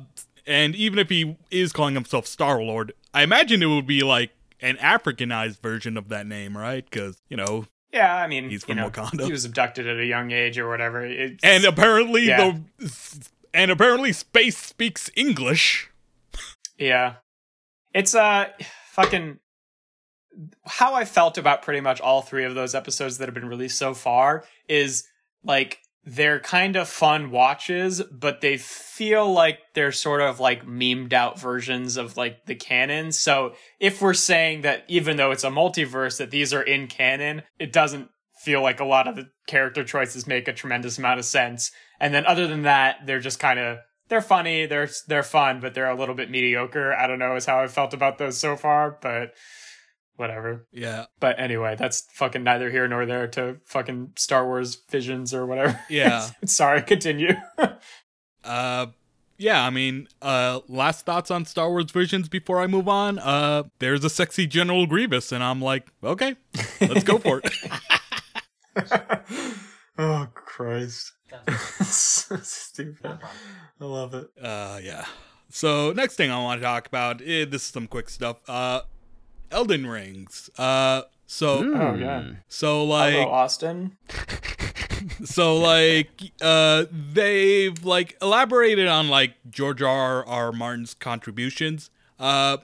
and even if he is calling himself Star Lord, I imagine it would be like an Africanized version of that name, right? Because you know, Yeah, I mean, He's you from know, Wakanda. He was abducted at a young age or whatever. It's, and apparently Yeah. the and apparently space speaks English. yeah, it's uh fucking how I felt about pretty much all three of those episodes that have been released so far is like they're kind of fun watches, but they feel like they're sort of like memed out versions of like the canon. So if we're saying that even though it's a multiverse, that these are in canon, it doesn't feel like a lot of the character choices make a tremendous amount of sense. And then other than that, they're just kind of they're funny, they're they're fun, but they're a little bit mediocre. I don't know is how I felt about those so far, but whatever. Yeah, But anyway, that's fucking neither here nor there to fucking Star Wars visions or whatever. <laughs> yeah. <laughs> Sorry, continue. <laughs> Uh yeah, I mean, uh last thoughts on Star Wars Visions before I move on. Uh there's a sexy General Grievous and I'm like, okay, let's go for it. oh Christ. <laughs> so stupid. I love it. Uh, yeah. So next thing I want to talk about, eh, this is some quick stuff. Uh, Elden Rings. Uh, so Oh yeah. so like Hello, Austin. <laughs> so like uh they've like elaborated on like George R. R. Martin's contributions. Uh,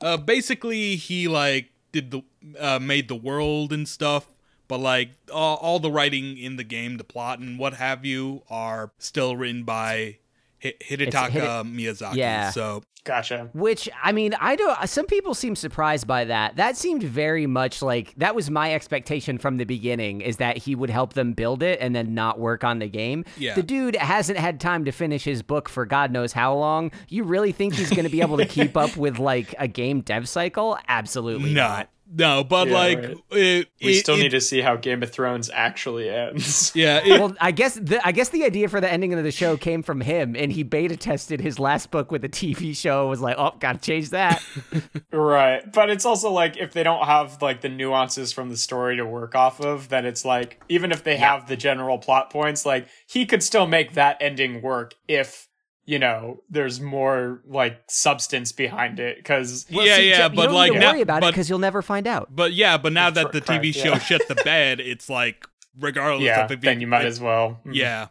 uh basically he like did the uh made the world and stuff, but like all, all the writing in the game, the plot and what have you are still written by Hi- Hidetaka Hide- Miyazaki. Yeah. So Gotcha. Which I mean, I don't. Some people seem surprised by that. That seemed very much like that was my expectation from the beginning. Is that he would help them build it and then not work on the game. Yeah. The dude hasn't had time to finish his book for God knows how long. You really think he's going to be able to keep <laughs> up with like a game dev cycle? Absolutely no. not. No, but Yeah, like right. it, We it- still it- need to see how Game of Thrones actually ends. <laughs> Yeah, it, Well, I guess the I guess the idea for the ending of the show came from him, and he beta tested his last book with a TV show. Was like, oh, gotta change that. <laughs> Right. But it's also like if they don't have like the nuances from the story to work off of, then it's like even if they have the general plot points, like he could still make that ending work if you know there's more like substance behind it because yeah, See, yeah, you but don't like need to now, worry about it but, because you'll never find out. but yeah, but now that the Correct, TV show yeah. shit the bed, it's like regardless yeah, of if then you might as well mm, yeah,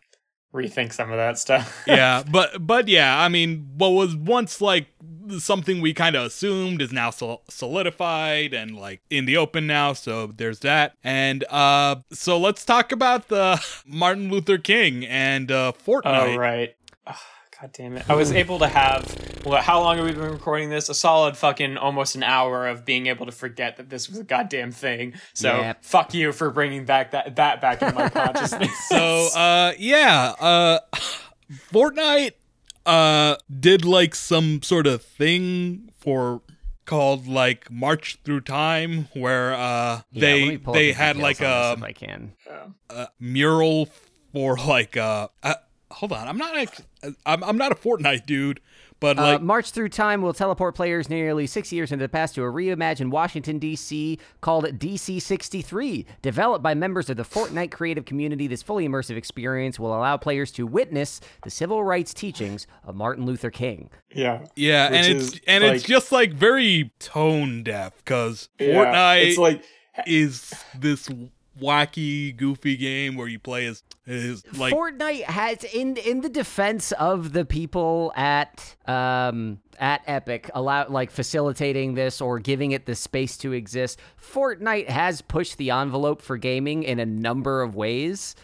rethink some of that stuff. <laughs> yeah, but but yeah, I mean, what was once like something we kind of assumed is now sol- solidified and like in the open now. So there's that, and uh, so let's talk about the <laughs> Martin Luther King and uh, Fortnite. Oh right. Ugh, God damn it! I was able to have. Well, how long have we been recording this? A solid fucking almost an hour of being able to forget that this was a goddamn thing. So Yep. fuck you for bringing back that that back in my consciousness. <laughs> So uh yeah, uh Fortnite uh did like some sort of thing for called like March Through Time where uh Yeah, they they had like on a, if I can. a mural for like uh, uh hold on, I'm not ex- I'm I'm not a Fortnite dude, but Uh, March through time will teleport players nearly six years into the past to a reimagined Washington, D.C. called DC 63. Developed by members of the Fortnite creative community, this fully immersive experience will allow players to witness the civil rights teachings of Martin Luther King. yeah, yeah, and it's is, and it's just like very tone deaf cuz yeah, Fortnite It's like is this wacky, goofy game where you play as is like Fortnite has in in the defense of the people at um at Epic allow like facilitating this or giving it the space to exist. Fortnite has pushed the envelope for gaming in a number of ways.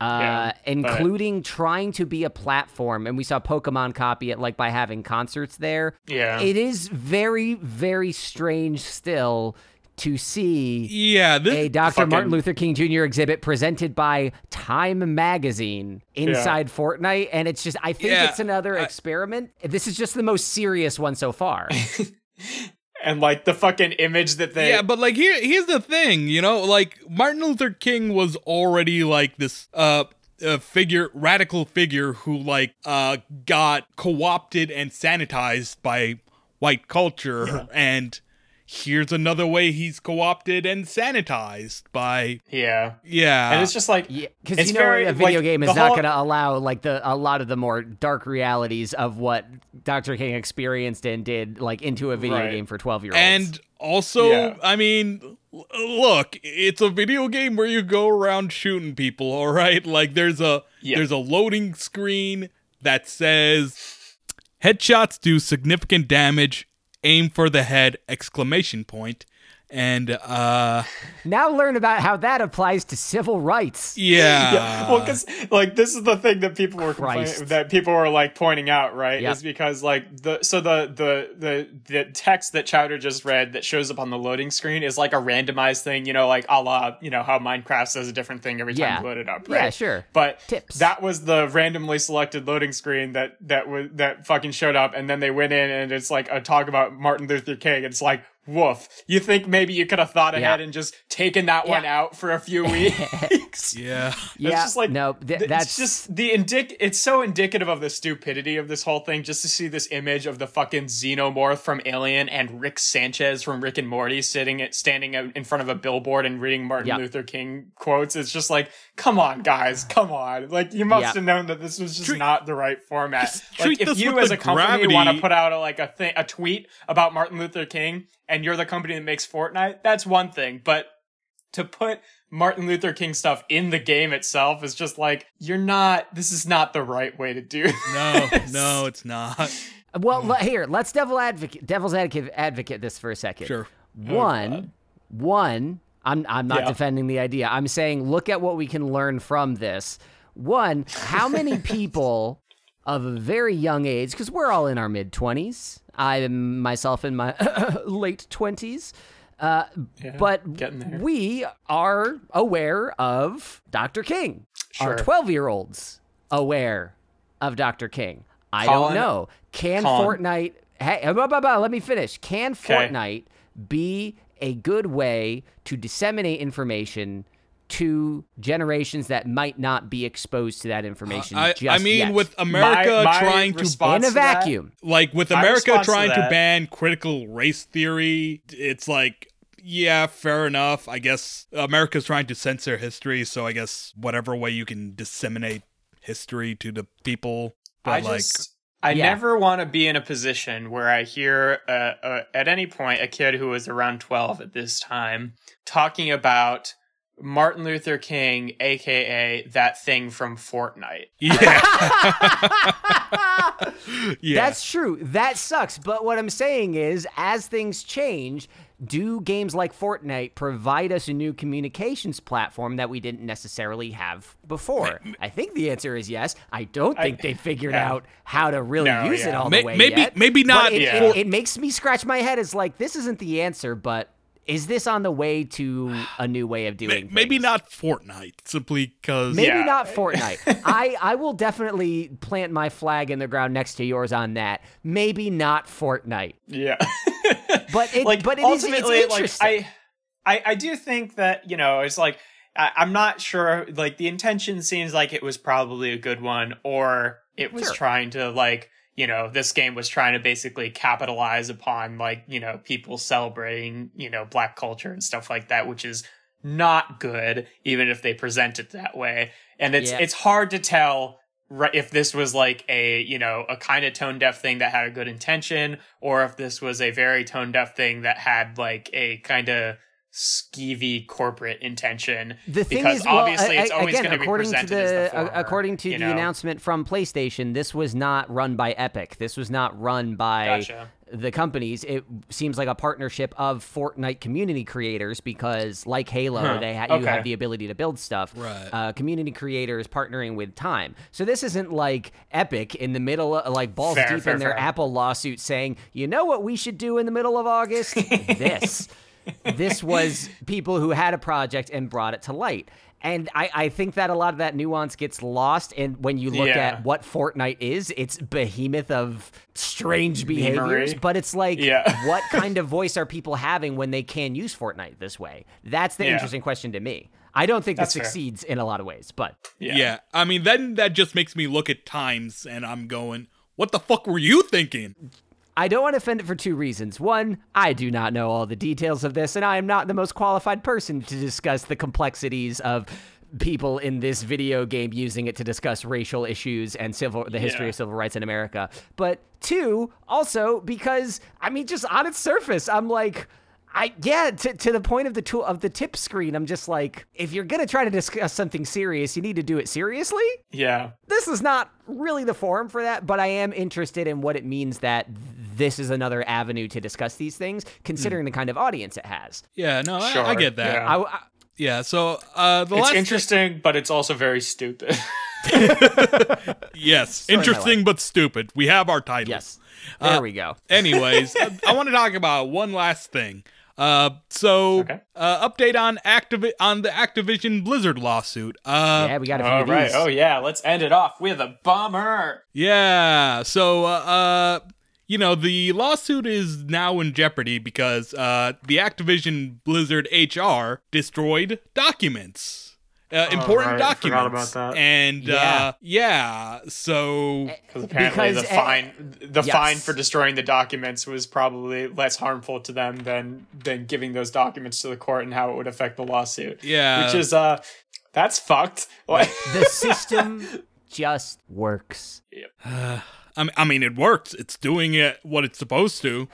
Uh, Yeah, but- including trying to be a platform, and we saw Pokemon copy it like by having concerts there. Yeah. it is very, very strange still to see yeah, this a Dr. fucking- Martin Luther King Jr. exhibit presented by Time Magazine inside Fortnite, and it's just I think Yeah, it's another I- experiment. This is just the most serious one so far. <laughs> <laughs> and like the fucking image that they yeah, but like here here's the thing, you know, like Martin Luther King was already like this uh a figure radical figure who like uh got co-opted and sanitized by white culture and here's another way he's co-opted and sanitized by yeah. yeah And it's just like Yeah, because It's you know very, a video like, game is not whole- going to allow like the a lot of the more dark realities of what Dr. King experienced and did like into a video Right. game for twelve year olds. And also, Yeah. I mean, look, it's a video game where you go around shooting people, all right? Like there's a Yeah. there's a loading screen that says headshots do significant damage, aim for the head exclamation point. And uh now learn about how that applies to civil rights. yeah. yeah. <laughs> Well, because like this is the thing that people were complaining, that people were like pointing out, right? Yep. Is because like the so the the the the text that Chowder just read that shows up on the loading screen is like a randomized thing, you know, like a la you know how Minecraft says a different thing every time Yeah. you load it up, Yeah, sure. But Tips. that was the randomly selected loading screen that that was that fucking showed up, and then they went in and it's like a talk about Martin Luther King. It's like, woof. You think maybe you could have thought ahead Yeah. and just taken that one out for a few <laughs> weeks? Yeah. <laughs> Yeah, It's just like no, th- th- that's it's just the indic. It's so indicative of the stupidity of this whole thing. Just to see this image of the fucking xenomorph from Alien and Rick Sanchez from Rick and Morty sitting at standing out in front of a billboard and reading Martin Yeah. Luther King quotes. It's just like, come on, guys, come on. Like you must Yeah. have known that this was just Treat- not the right format. Like treat if you as a company gravity- want to put out a, like a thing, a tweet about Martin Luther King, and you're the company that makes Fortnite, that's one thing. But to put Martin Luther King stuff in the game itself is just like you're not. This is not the right way to do. No, <laughs> this. no, it's not. well. le- Here, let's devil advocate, devil's advocate, advocate this for a second. Sure. Oh, one, one. I'm I'm not Yeah. defending the idea. I'm saying look at what we can learn from this. One, how many <laughs> people of a very young age, because we're all in our mid twenties. I'm myself in my <coughs> late twenties. Uh, Yeah, but we are aware of Dr. King. Are Sure. 12 year olds aware of Dr. King? I Colin- don't know. Can Colin. Fortnite. Hey, blah, blah, blah, let me finish. Can. Fortnite be a good way to disseminate information to generations that might not be exposed to that information? I, just I mean, yet? with America My- my trying to response in a to that- vacuum. like with America response to trying to, ban critical race theory, it's like yeah, fair enough. I guess America's trying to censor history, so I guess whatever way you can disseminate history to the people. But I like, just I Yeah. never want to be in a position where I hear uh, uh, at any point a kid who was around 12 at this time talking about Martin Luther King, aka that thing from Fortnite. <laughs> yeah, <laughs> yeah. That's true. That sucks. But what I'm saying is, as things change, do games like Fortnite provide us a new communications platform that we didn't necessarily have before? I think the answer is yes. I don't think they figured yeah. out how to really No, use it all May- the way maybe- yet. maybe But not It, Yeah. it, it makes me scratch my head. It's like this isn't the answer, but is this on the way to a new way of <sighs> May- doing? maybe things? not Fortnite, simply because Maybe Yeah. not Fortnite. <laughs> I, I will definitely plant my flag in the ground next to yours on that. Maybe not Fortnite. Yeah. <laughs> But it, like but it is ultimately, it's like interesting. I, I, I do think that you know it's like I, I'm not sure. Like the intention seems like it was probably a good one, or it was Sure. trying to like you know this game was trying to basically capitalize upon like you know people celebrating you know black culture and stuff like that, which is not good, even if they present it that way. And it's Yeah. it's hard to tell right if this was like a you know a kind of tone deaf thing that had a good intention or if this was a very tone deaf thing that had like a kind of skeevy corporate intention the thing because is, well, obviously a- it's always going to be according to presented the, as the former, according to the know? announcement from PlayStation, this was not run by Epic. This was not run by Gotcha. the companies. It seems like a partnership of Fortnite community creators because, like Halo, Huh. they ha- you have the ability to build stuff. Right. Uh, community creators partnering with Time. So this isn't like Epic in the middle, of, like balls Fair, deep fair, in their fair. Apple lawsuit, saying, "You know what we should do in the middle of August? <laughs> this." This was people who had a project and brought it to light. And I, I think that a lot of that nuance gets lost. And when you look Yeah. at what Fortnite is, it's behemoth of strange behaviors. Memery. But it's like, Yeah. <laughs> what kind of voice are people having when they can use Fortnite this way? That's the Yeah. interesting question to me. I don't think That's this fair. succeeds in a lot of ways, but yeah. I mean, then that just makes me look at times, and I'm going, "What the fuck were you thinking?" I don't want to offend it for two reasons. One, I do not know all the details of this, and I am not the most qualified person to discuss the complexities of people in this video game using it to discuss racial issues and civil the history Yeah. of civil rights in America. But two, also because I mean just on its surface, I'm like I yeah, to, to the point of the tool of the tip screen, I'm just like, if you're gonna try to discuss something serious, you need to do it seriously yeah this is not really the forum for that, but I am interested in what it means that this is another avenue to discuss these things, considering the kind of audience it has. Yeah, no, I, I get that. yeah. I, I- Yeah, so uh, the it's last interesting but it's also very stupid <laughs> yes, <laughs> Story of my interesting but stupid. We have our title. yes, there Uh, we go. <laughs> Anyways, uh, I want to talk about one last thing. Uh, so Okay. uh, update on Activi- on the Activision Blizzard lawsuit. Uh, Yeah, we got a few all of right these. oh yeah let's end it off with a bummer yeah. So uh, uh, you know, the lawsuit is now in jeopardy because uh, the Activision Blizzard HR destroyed documents. Uh, important right, I forgot documents, about that. and Yeah. uh, yeah, so Because apparently Because, the fine the yes. fine for destroying the documents was probably less harmful to them than than giving those documents to the court and how it would affect the lawsuit. yeah, Which is uh that's fucked. Like <laughs> The system just works. <sighs> I mean, I mean, it works. It's doing it what it's supposed to.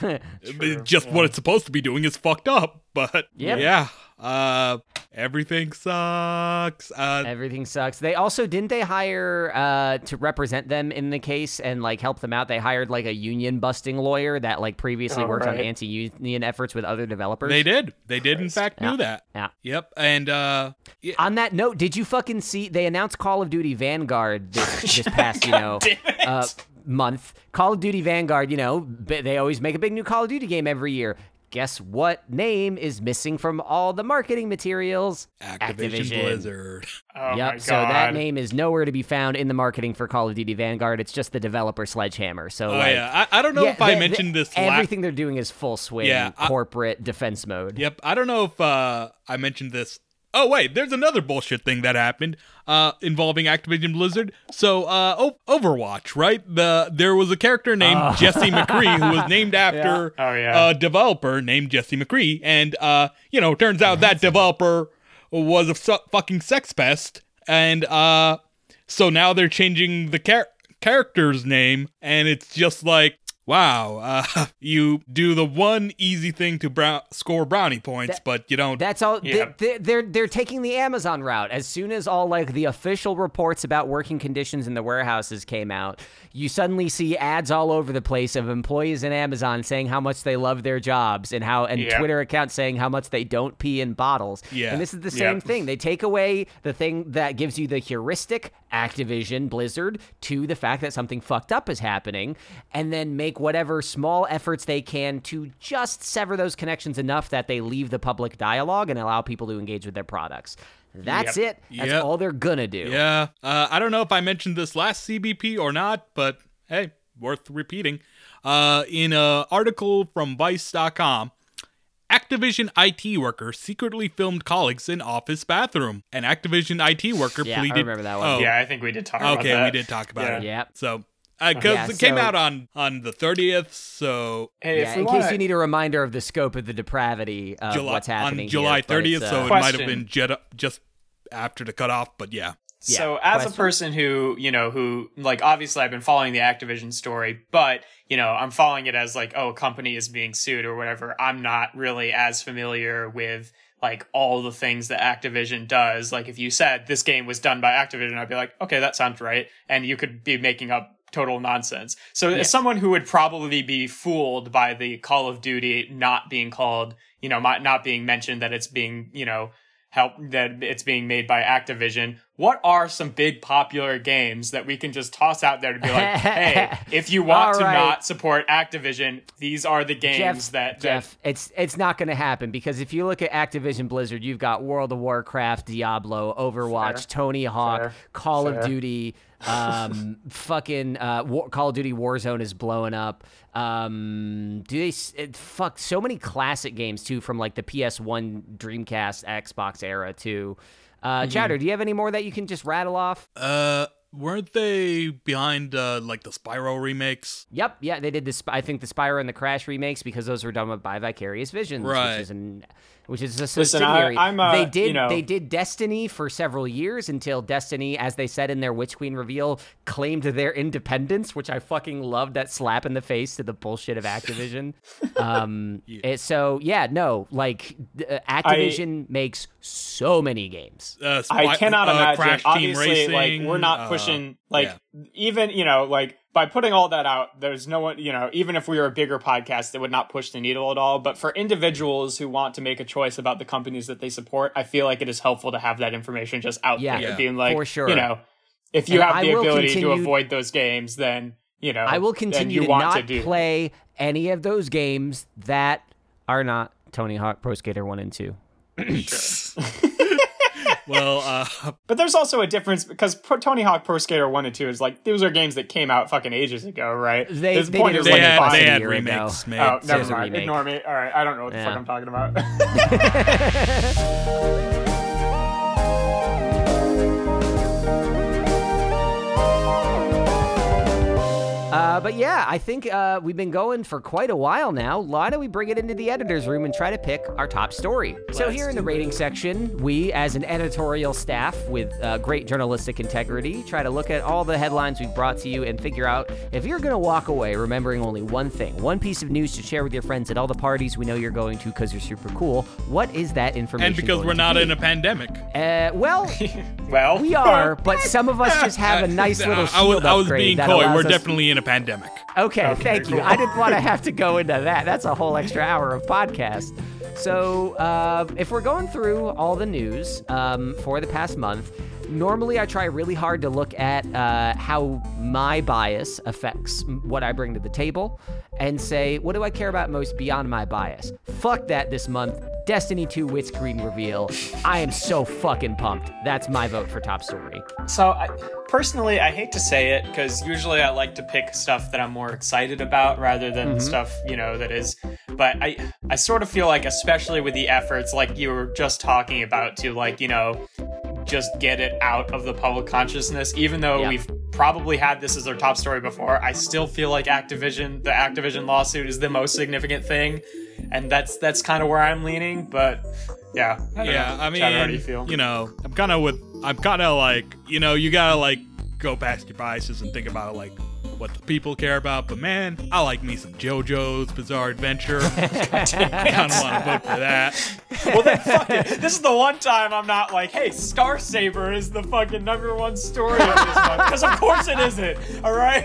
<laughs> But Just what it's supposed to be doing is fucked up. But Yep. yeah, uh, everything sucks. Uh, Everything sucks. They also didn't they hire uh, to represent them in the case and like help them out. They hired like a union busting lawyer that like previously Oh, worked on anti-union efforts with other developers. they did. They did in fact Yeah. do that. Yeah. Yep. And uh, yeah, On that note, did you fucking see they announced Call of Duty Vanguard this, <laughs> this past, you know, damn it. uh, month? Call of Duty Vanguard, you know, they always make a big new Call of Duty game every year. Guess what name is missing from all the marketing materials? Activision, Blizzard. <laughs> oh my yep. god. So that name is nowhere to be found in the marketing for Call of Duty Vanguard. It's just the developer Sledgehammer. So Oh like, yeah, I, I don't know yeah, if I the- the- mentioned this. la- Everything they're doing is full swing Yeah, I- corporate defense mode. Yep. I don't know if uh, I mentioned this. Oh wait, there's another bullshit thing that happened uh, involving Activision Blizzard. So uh, o- Overwatch, right? The there was a character named Jesse McCree who was <laughs> named after Oh. Oh, yeah. a developer named Jesse McCree, and uh, you know, turns out that developer was a su- fucking sex pest, and uh, so now they're changing the char- character's name, and it's just like. Wow, uh, <laughs> you do the one easy thing to brow- score brownie points, but you don't. That's all. Yeah. They, they're they're taking the Amazon route. As soon as all like the official reports about working conditions in the warehouses came out, you suddenly see ads all over the place of employees in Amazon saying how much they love their jobs and how and Yep. Twitter accounts saying how much they don't pee in bottles. Yeah. And this is the same Yep. thing. They take away the thing that gives you the heuristic Activision Blizzard to the fact that something fucked up is happening and then make whatever small efforts they can to just sever those connections enough that they leave the public dialogue and allow people to engage with their products. That's Yep. it. That's Yep. all they're gonna do. Yeah, uh, I don't know if I mentioned this last CBP or not, but hey, worth repeating. Uh, in an article from Vice.com, Activision IT worker secretly filmed colleagues in office bathroom. An Activision IT worker Yeah, I pleaded. remember that one. Oh, Yeah, I think we did talk about that. okay, we did talk about Yeah. it. Yep. So, because Yeah, it came so- out on on the thirtieth, so Hey, Yeah, in wanna, case you need a reminder of the scope of the depravity of July, what's happening on July here, thirtieth, it's, so uh, it might have been jet- just after the cutoff. But yeah, So Yeah, as question? a person who, you know, who like obviously I've been following the Activision story, but you know, I'm following it as like, oh, a company is being sued or whatever. I'm not really as familiar with like all the things that Activision does. Like if you said this game was done by Activision, I'd be like, okay, that sounds right. And you could be making up total nonsense. So as someone who would probably be fooled by the Call of Duty not being called, you know, not not being mentioned that it's being, you know, help that it's being made by Activision. What are some big popular games that we can just toss out there to be like, <laughs> hey, if you want All to right. not support Activision, these are the games Jeff, that, that Jeff, it's it's not going to happen because if you look at Activision Blizzard, you've got World of Warcraft, Diablo, Overwatch, Fair. Tony Hawk, Fair. Call Fair. of Duty, um, fucking uh, War, Call of Duty Warzone is blowing up. Um, do they s- it, fuck so many classic games too from like the PS1, Dreamcast, Xbox era too. Uh, Mm-hmm. Chowder, do you have any more that you can just rattle off? uh, weren't they behind uh like the Spyro remakes? Yep, yeah, they did this. I think the Spyro and the Crash remakes because those were done by Vicarious Visions, Right. which is an which is a Listen, I- subsidiary. I'm, uh, they did you know- they did Destiny for several years until Destiny, as they said in their Witch Queen reveal, claimed their independence, which I fucking loved that slap in the face to the bullshit of Activision. <laughs> um, it- so yeah, no, like uh, Activision makes so many games. Uh, I cannot uh, imagine. Crash Team Obviously, Racing, like we're not uh, like yeah. even you know like by putting all that out. There's no one you know even if we were a bigger podcast, it would not push the needle at all. But for individuals who want to make a choice about the companies that they support, I feel like it is helpful to have that information just out Yeah. there, Yeah. being like For sure. you know if you And have I the will ability to avoid those games, then you know I will continue you to want not to do. play any of those games that are not Tony Hawk Pro Skater 1 and 2. <laughs> <laughs> well, uh, <laughs> But there's also a difference because Pro- Tony Hawk Pro Skater 1 and 2 is like, those are games that came out fucking ages ago, right? They- There's they point is they like had five- than they a had ago. remakes made. Oh, never mind. Ignore me. All right, I don't know what the Yeah. fuck I'm talking about. <laughs> <laughs> Uh, but yeah, I think uh, we've been going for quite a while now. Why don't we bring it into the editor's room and try to pick our top story? so Let's here in the do rating section, we, as an editorial staff with uh, great journalistic integrity, try to look at all the headlines we've brought to you and figure out if you're going to walk away remembering only one thing, one piece of news to share with your friends at all the parties we know you're going to because you're super cool. What is that information? and because going we're to not be? in a pandemic. Uh, well, <laughs> well, we are, but some of us just have a nice <laughs> little I was, I was upgrade being coy. We're definitely in a pandemic. Okay, Okay, thank you. I didn't want to have to go into that. That's a whole extra hour of podcast. So, uh, if we're going through all the news um, for the past month, normally I try really hard to look at uh, how my bias affects what I bring to the table and say, what do I care about most beyond my bias? Fuck that this month. Destiny 2 Witch Queen reveal. I am so fucking pumped. That's my vote for top story. So, I, personally, I hate to say it because usually I like to pick stuff that I'm more excited about rather than Mm-hmm. stuff you know that is. But I, I sort of feel like, especially with the efforts like you were just talking about, to like you know, just get it out of the public consciousness. Even though Yeah. we've probably had this as our top story before, I still feel like Activision, the Activision lawsuit, is the most significant thing, and that's that's kind of where I'm leaning. But yeah, I Yeah, know. I mean, Chad, how do you feel? You know, I'm kind of with, I'm kind of like, you know, you gotta like go past your biases and think about it like what the people care about. But man, I like me some JoJo's Bizarre Adventure. I kind of want to vote for that. well then fuck it. This is the one time I'm not like, hey, Star Saber is the fucking number one story of this month. Because of course it isn't. Alright?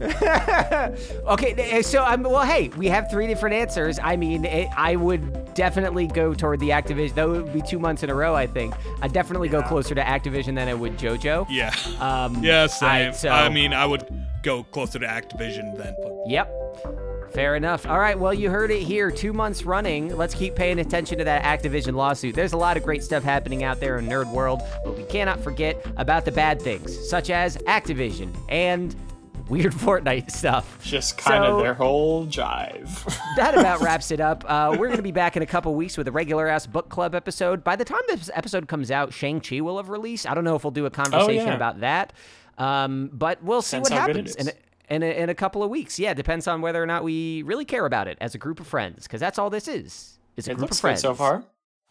<laughs> okay, eh, eh, so I'm well. Hey, we have three different answers. I mean, it, I would definitely go toward the Activision. Though it would be two months in a row. I think I'd definitely go closer to Activision than I would JoJo. Yeah. Um, yeah, same. I- so- I mean, I would go closer to Activision than. Yep. Fair enough. All right, well, you heard it here. Two months running. Let's keep paying attention to that Activision lawsuit. There's a lot of great stuff happening out there in nerd world, but we cannot forget about the bad things, such as Activision and weird <laughs> Fortnite stuff. Just kind So- of their whole jive. <laughs> that about <laughs> wraps it up. Uh, we're going to be back in a couple weeks with a regular ass book club episode. By the time this episode comes out, Shang-Chi will have released. I don't know if we'll do a conversation yeah. about that, um, but we'll see Depends what happens. it is. In a, in, a, in a couple of weeks. Yeah, depends on whether or not we really care about it as a group of friends, because that's all this is. It's a it group looks of good friends. so far.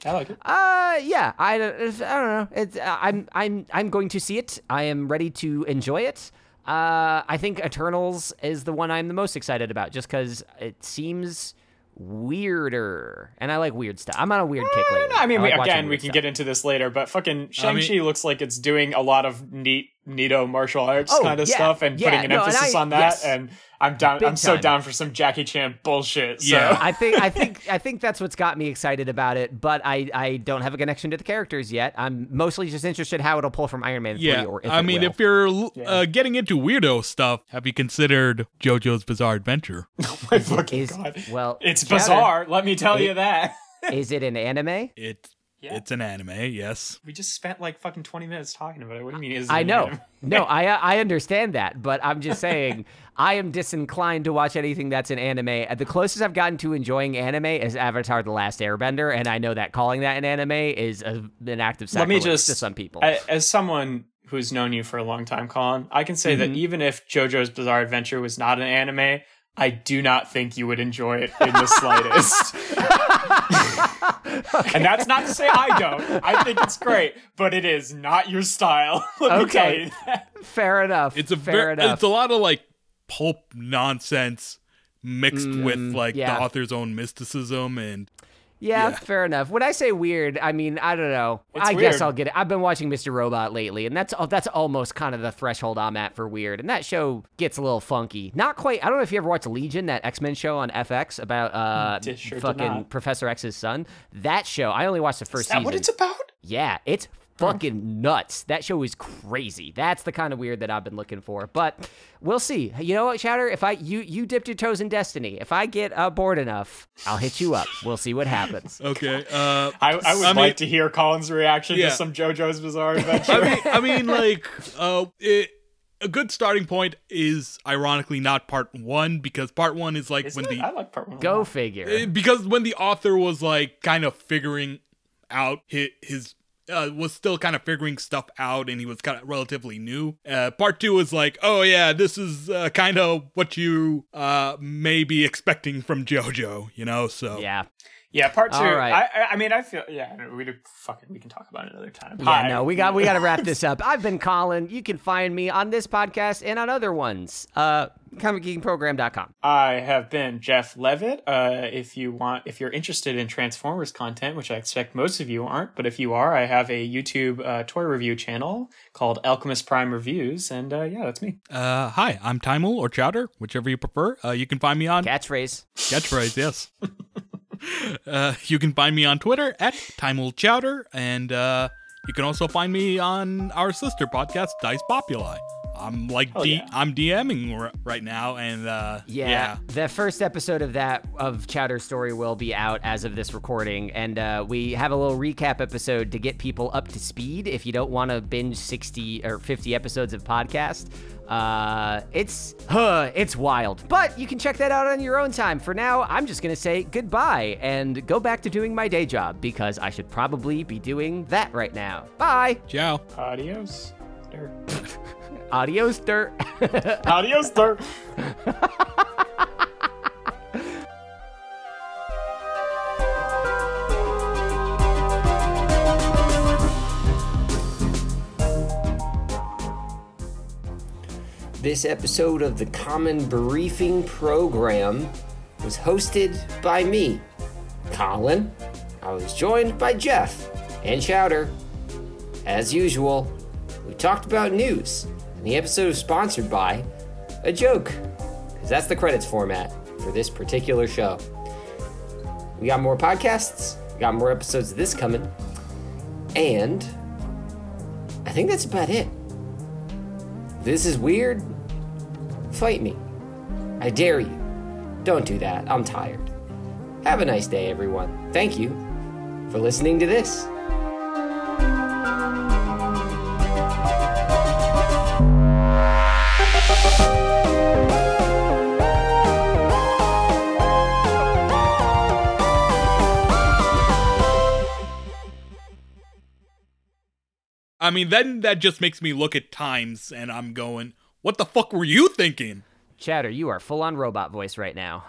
I like it. Uh, yeah. I, don't- I don't know. It's, uh, I'm I'm I'm going to see it. I am ready to enjoy it. Uh, I think Eternals is the one I'm the most excited about, just because it seems weirder, and I like weird stuff. I'm on a weird kick Eh, lately. no, I mean, we, like watching again, we can stuff. get into this later, but fucking Shang-Chi mean- looks like it's doing a lot of neat, neato martial arts Oh, kind of yeah, stuff and yeah, putting an no, emphasis I- on that. yes. And I'm down. Big I'm so time. down for some Jackie Chan bullshit. So. Yeah. I think I think I think that's what's got me excited about it, but I I don't have a connection to the characters yet. I'm mostly just interested how it'll pull from Iron Man 3 Yeah, or if I mean, will. if you're l- uh, getting into weirdo stuff, have you considered JoJo's Bizarre Adventure? <laughs> My fucking is god. well, It's Chowder, bizarre. Let me tell you that. Is it an anime? It's Yeah. it's an anime, yes. we just spent like fucking 20 minutes talking about it. What do you mean? It I know. anime? <laughs> No, I I understand that, but I'm just saying <laughs> I am disinclined to watch anything that's an anime. Uh, The closest I've gotten to enjoying anime is Avatar: The Last Airbender, and I know that calling that an anime is a, an act of Let me just to some people. I- as someone who's known you for a long time, Colin, I can say Mm-hmm. that even if JoJo's Bizarre Adventure was not an anime, I do not think you would enjoy it in the <laughs> slightest. <laughs> And that's not to say I don't. I think it's great, but it is not your style. <laughs> Let me Okay. tell you that. Fair enough. It's a fair ver- enough. it's a lot of like pulp nonsense mixed with like Mm, yeah. the author's own mysticism and Yeah, Yeah. fair enough. When I say weird, I mean I don't know. It's I weird. guess I'll get it. I've been watching Mr. Robot lately, and that's that's almost kind of the threshold I'm at for weird. And that show gets a little funky. Not quite. I don't know if you ever watched Legion, that X Men show on FX about uh sure fucking. Professor X's son. That show, I only watched the first Is that season. what it's about? yeah, it's fucking nuts. That show is crazy. That's the kind of weird that I've been looking for. But we'll see. You know what, Chowder? If I you you dipped your toes in Destiny, if I get uh, bored enough, I'll hit you up. We'll see what happens. <laughs> Okay. Uh, I, I would I mean- like to hear Colin's reaction Yeah. to some JoJo's Bizarre <laughs> Adventure. I mean, I mean, like, uh, it, a good starting point is ironically not part one because part one is like Isn't when it? the I like part one. Go figure. Because when the author was like kind of figuring out his, his uh, was still kind of figuring stuff out and he was kind of relatively new uh, part two was like oh yeah this is uh, kind of what you uh, may be expecting from jojo you know so yeah. Yeah, part two. All right. I, I- I mean, I feel. Yeah, we do, fucking. We can talk about it another time. Yeah, Hi. no, we got we got to wrap this <laughs> up. I've been Colin. You can find me on this podcast and on other ones. Uh, comicgeekingprogram.com. I have been Jeff Levitt. Uh, if you want, if you're interested in Transformers content, which I expect most of you aren't, but if you are, I have a YouTube uh, toy review channel called Alchemist Prime Reviews, and uh, yeah, that's me. uh, hi i'm timel or chowder whichever you prefer uh, you can find me on Catchphrase. catchphrase yes <laughs> <laughs> uh, you can find me on twitter at timel chowder and uh, you can also find me on our sister podcast dice populi i'm like Hell D- yeah. i'm dming r- right now and uh, Yeah, yeah the first episode of that of Chowder Story will be out as of this recording, and uh, we have a little recap episode to get people up to speed. If you don't want to binge sixty or fifty episodes of podcast, uh, it's huh, it's wild. But you can check that out on your own time. For now, I'm just gonna say goodbye and go back to doing my day job because I should probably be doing that right now. Bye. ciao Adios. Dirt. Adios, dirt. <laughs> Adios, dirt. This episode of the Common Briefing Program was hosted by me, Colin. I was joined by Jeff and Chowder. As usual, we talked about news, and the episode is sponsored by a joke, because that's the credits format for this particular show. We got more podcasts, we got more episodes of this coming, and I think that's about it. This is weird. Fight me. I dare you. Don't do that. I'm tired. Have a nice day, everyone. Thank you for listening to this. I mean, then that just makes me look at times and I'm going, what the fuck were you thinking? Chowder, you are full on robot voice right now.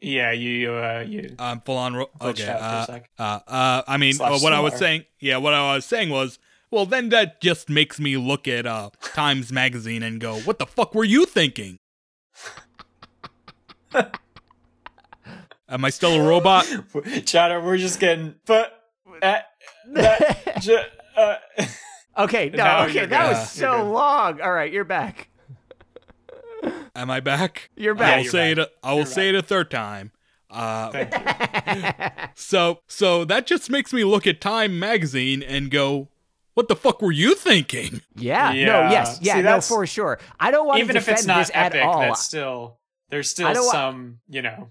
Yeah, you. Uh, you. I'm full on. Ro- okay. Out for a Uh, sec. uh, uh, I mean, Slash uh, what I was saying, yeah, what I was saying was, well, then that just makes me look at uh, Times Magazine and go, what the fuck were you thinking? Am I still a robot? <laughs> Chowder, we're just getting. But. Uh, that, j- uh, <laughs> Okay, no, okay, that good. was so long. All right, you're back. Am I back? You're back. I back. will you're say back. it. I will You're say it a third time. Uh, thank you. <laughs> so, so that just makes me look at Time Magazine and go, what the fuck were you thinking? Yeah, no, yes, yeah, See, no, that's- for sure. I don't want Even to if defend it's not this epic, at all. that's still. There's still don't wa- some, you know.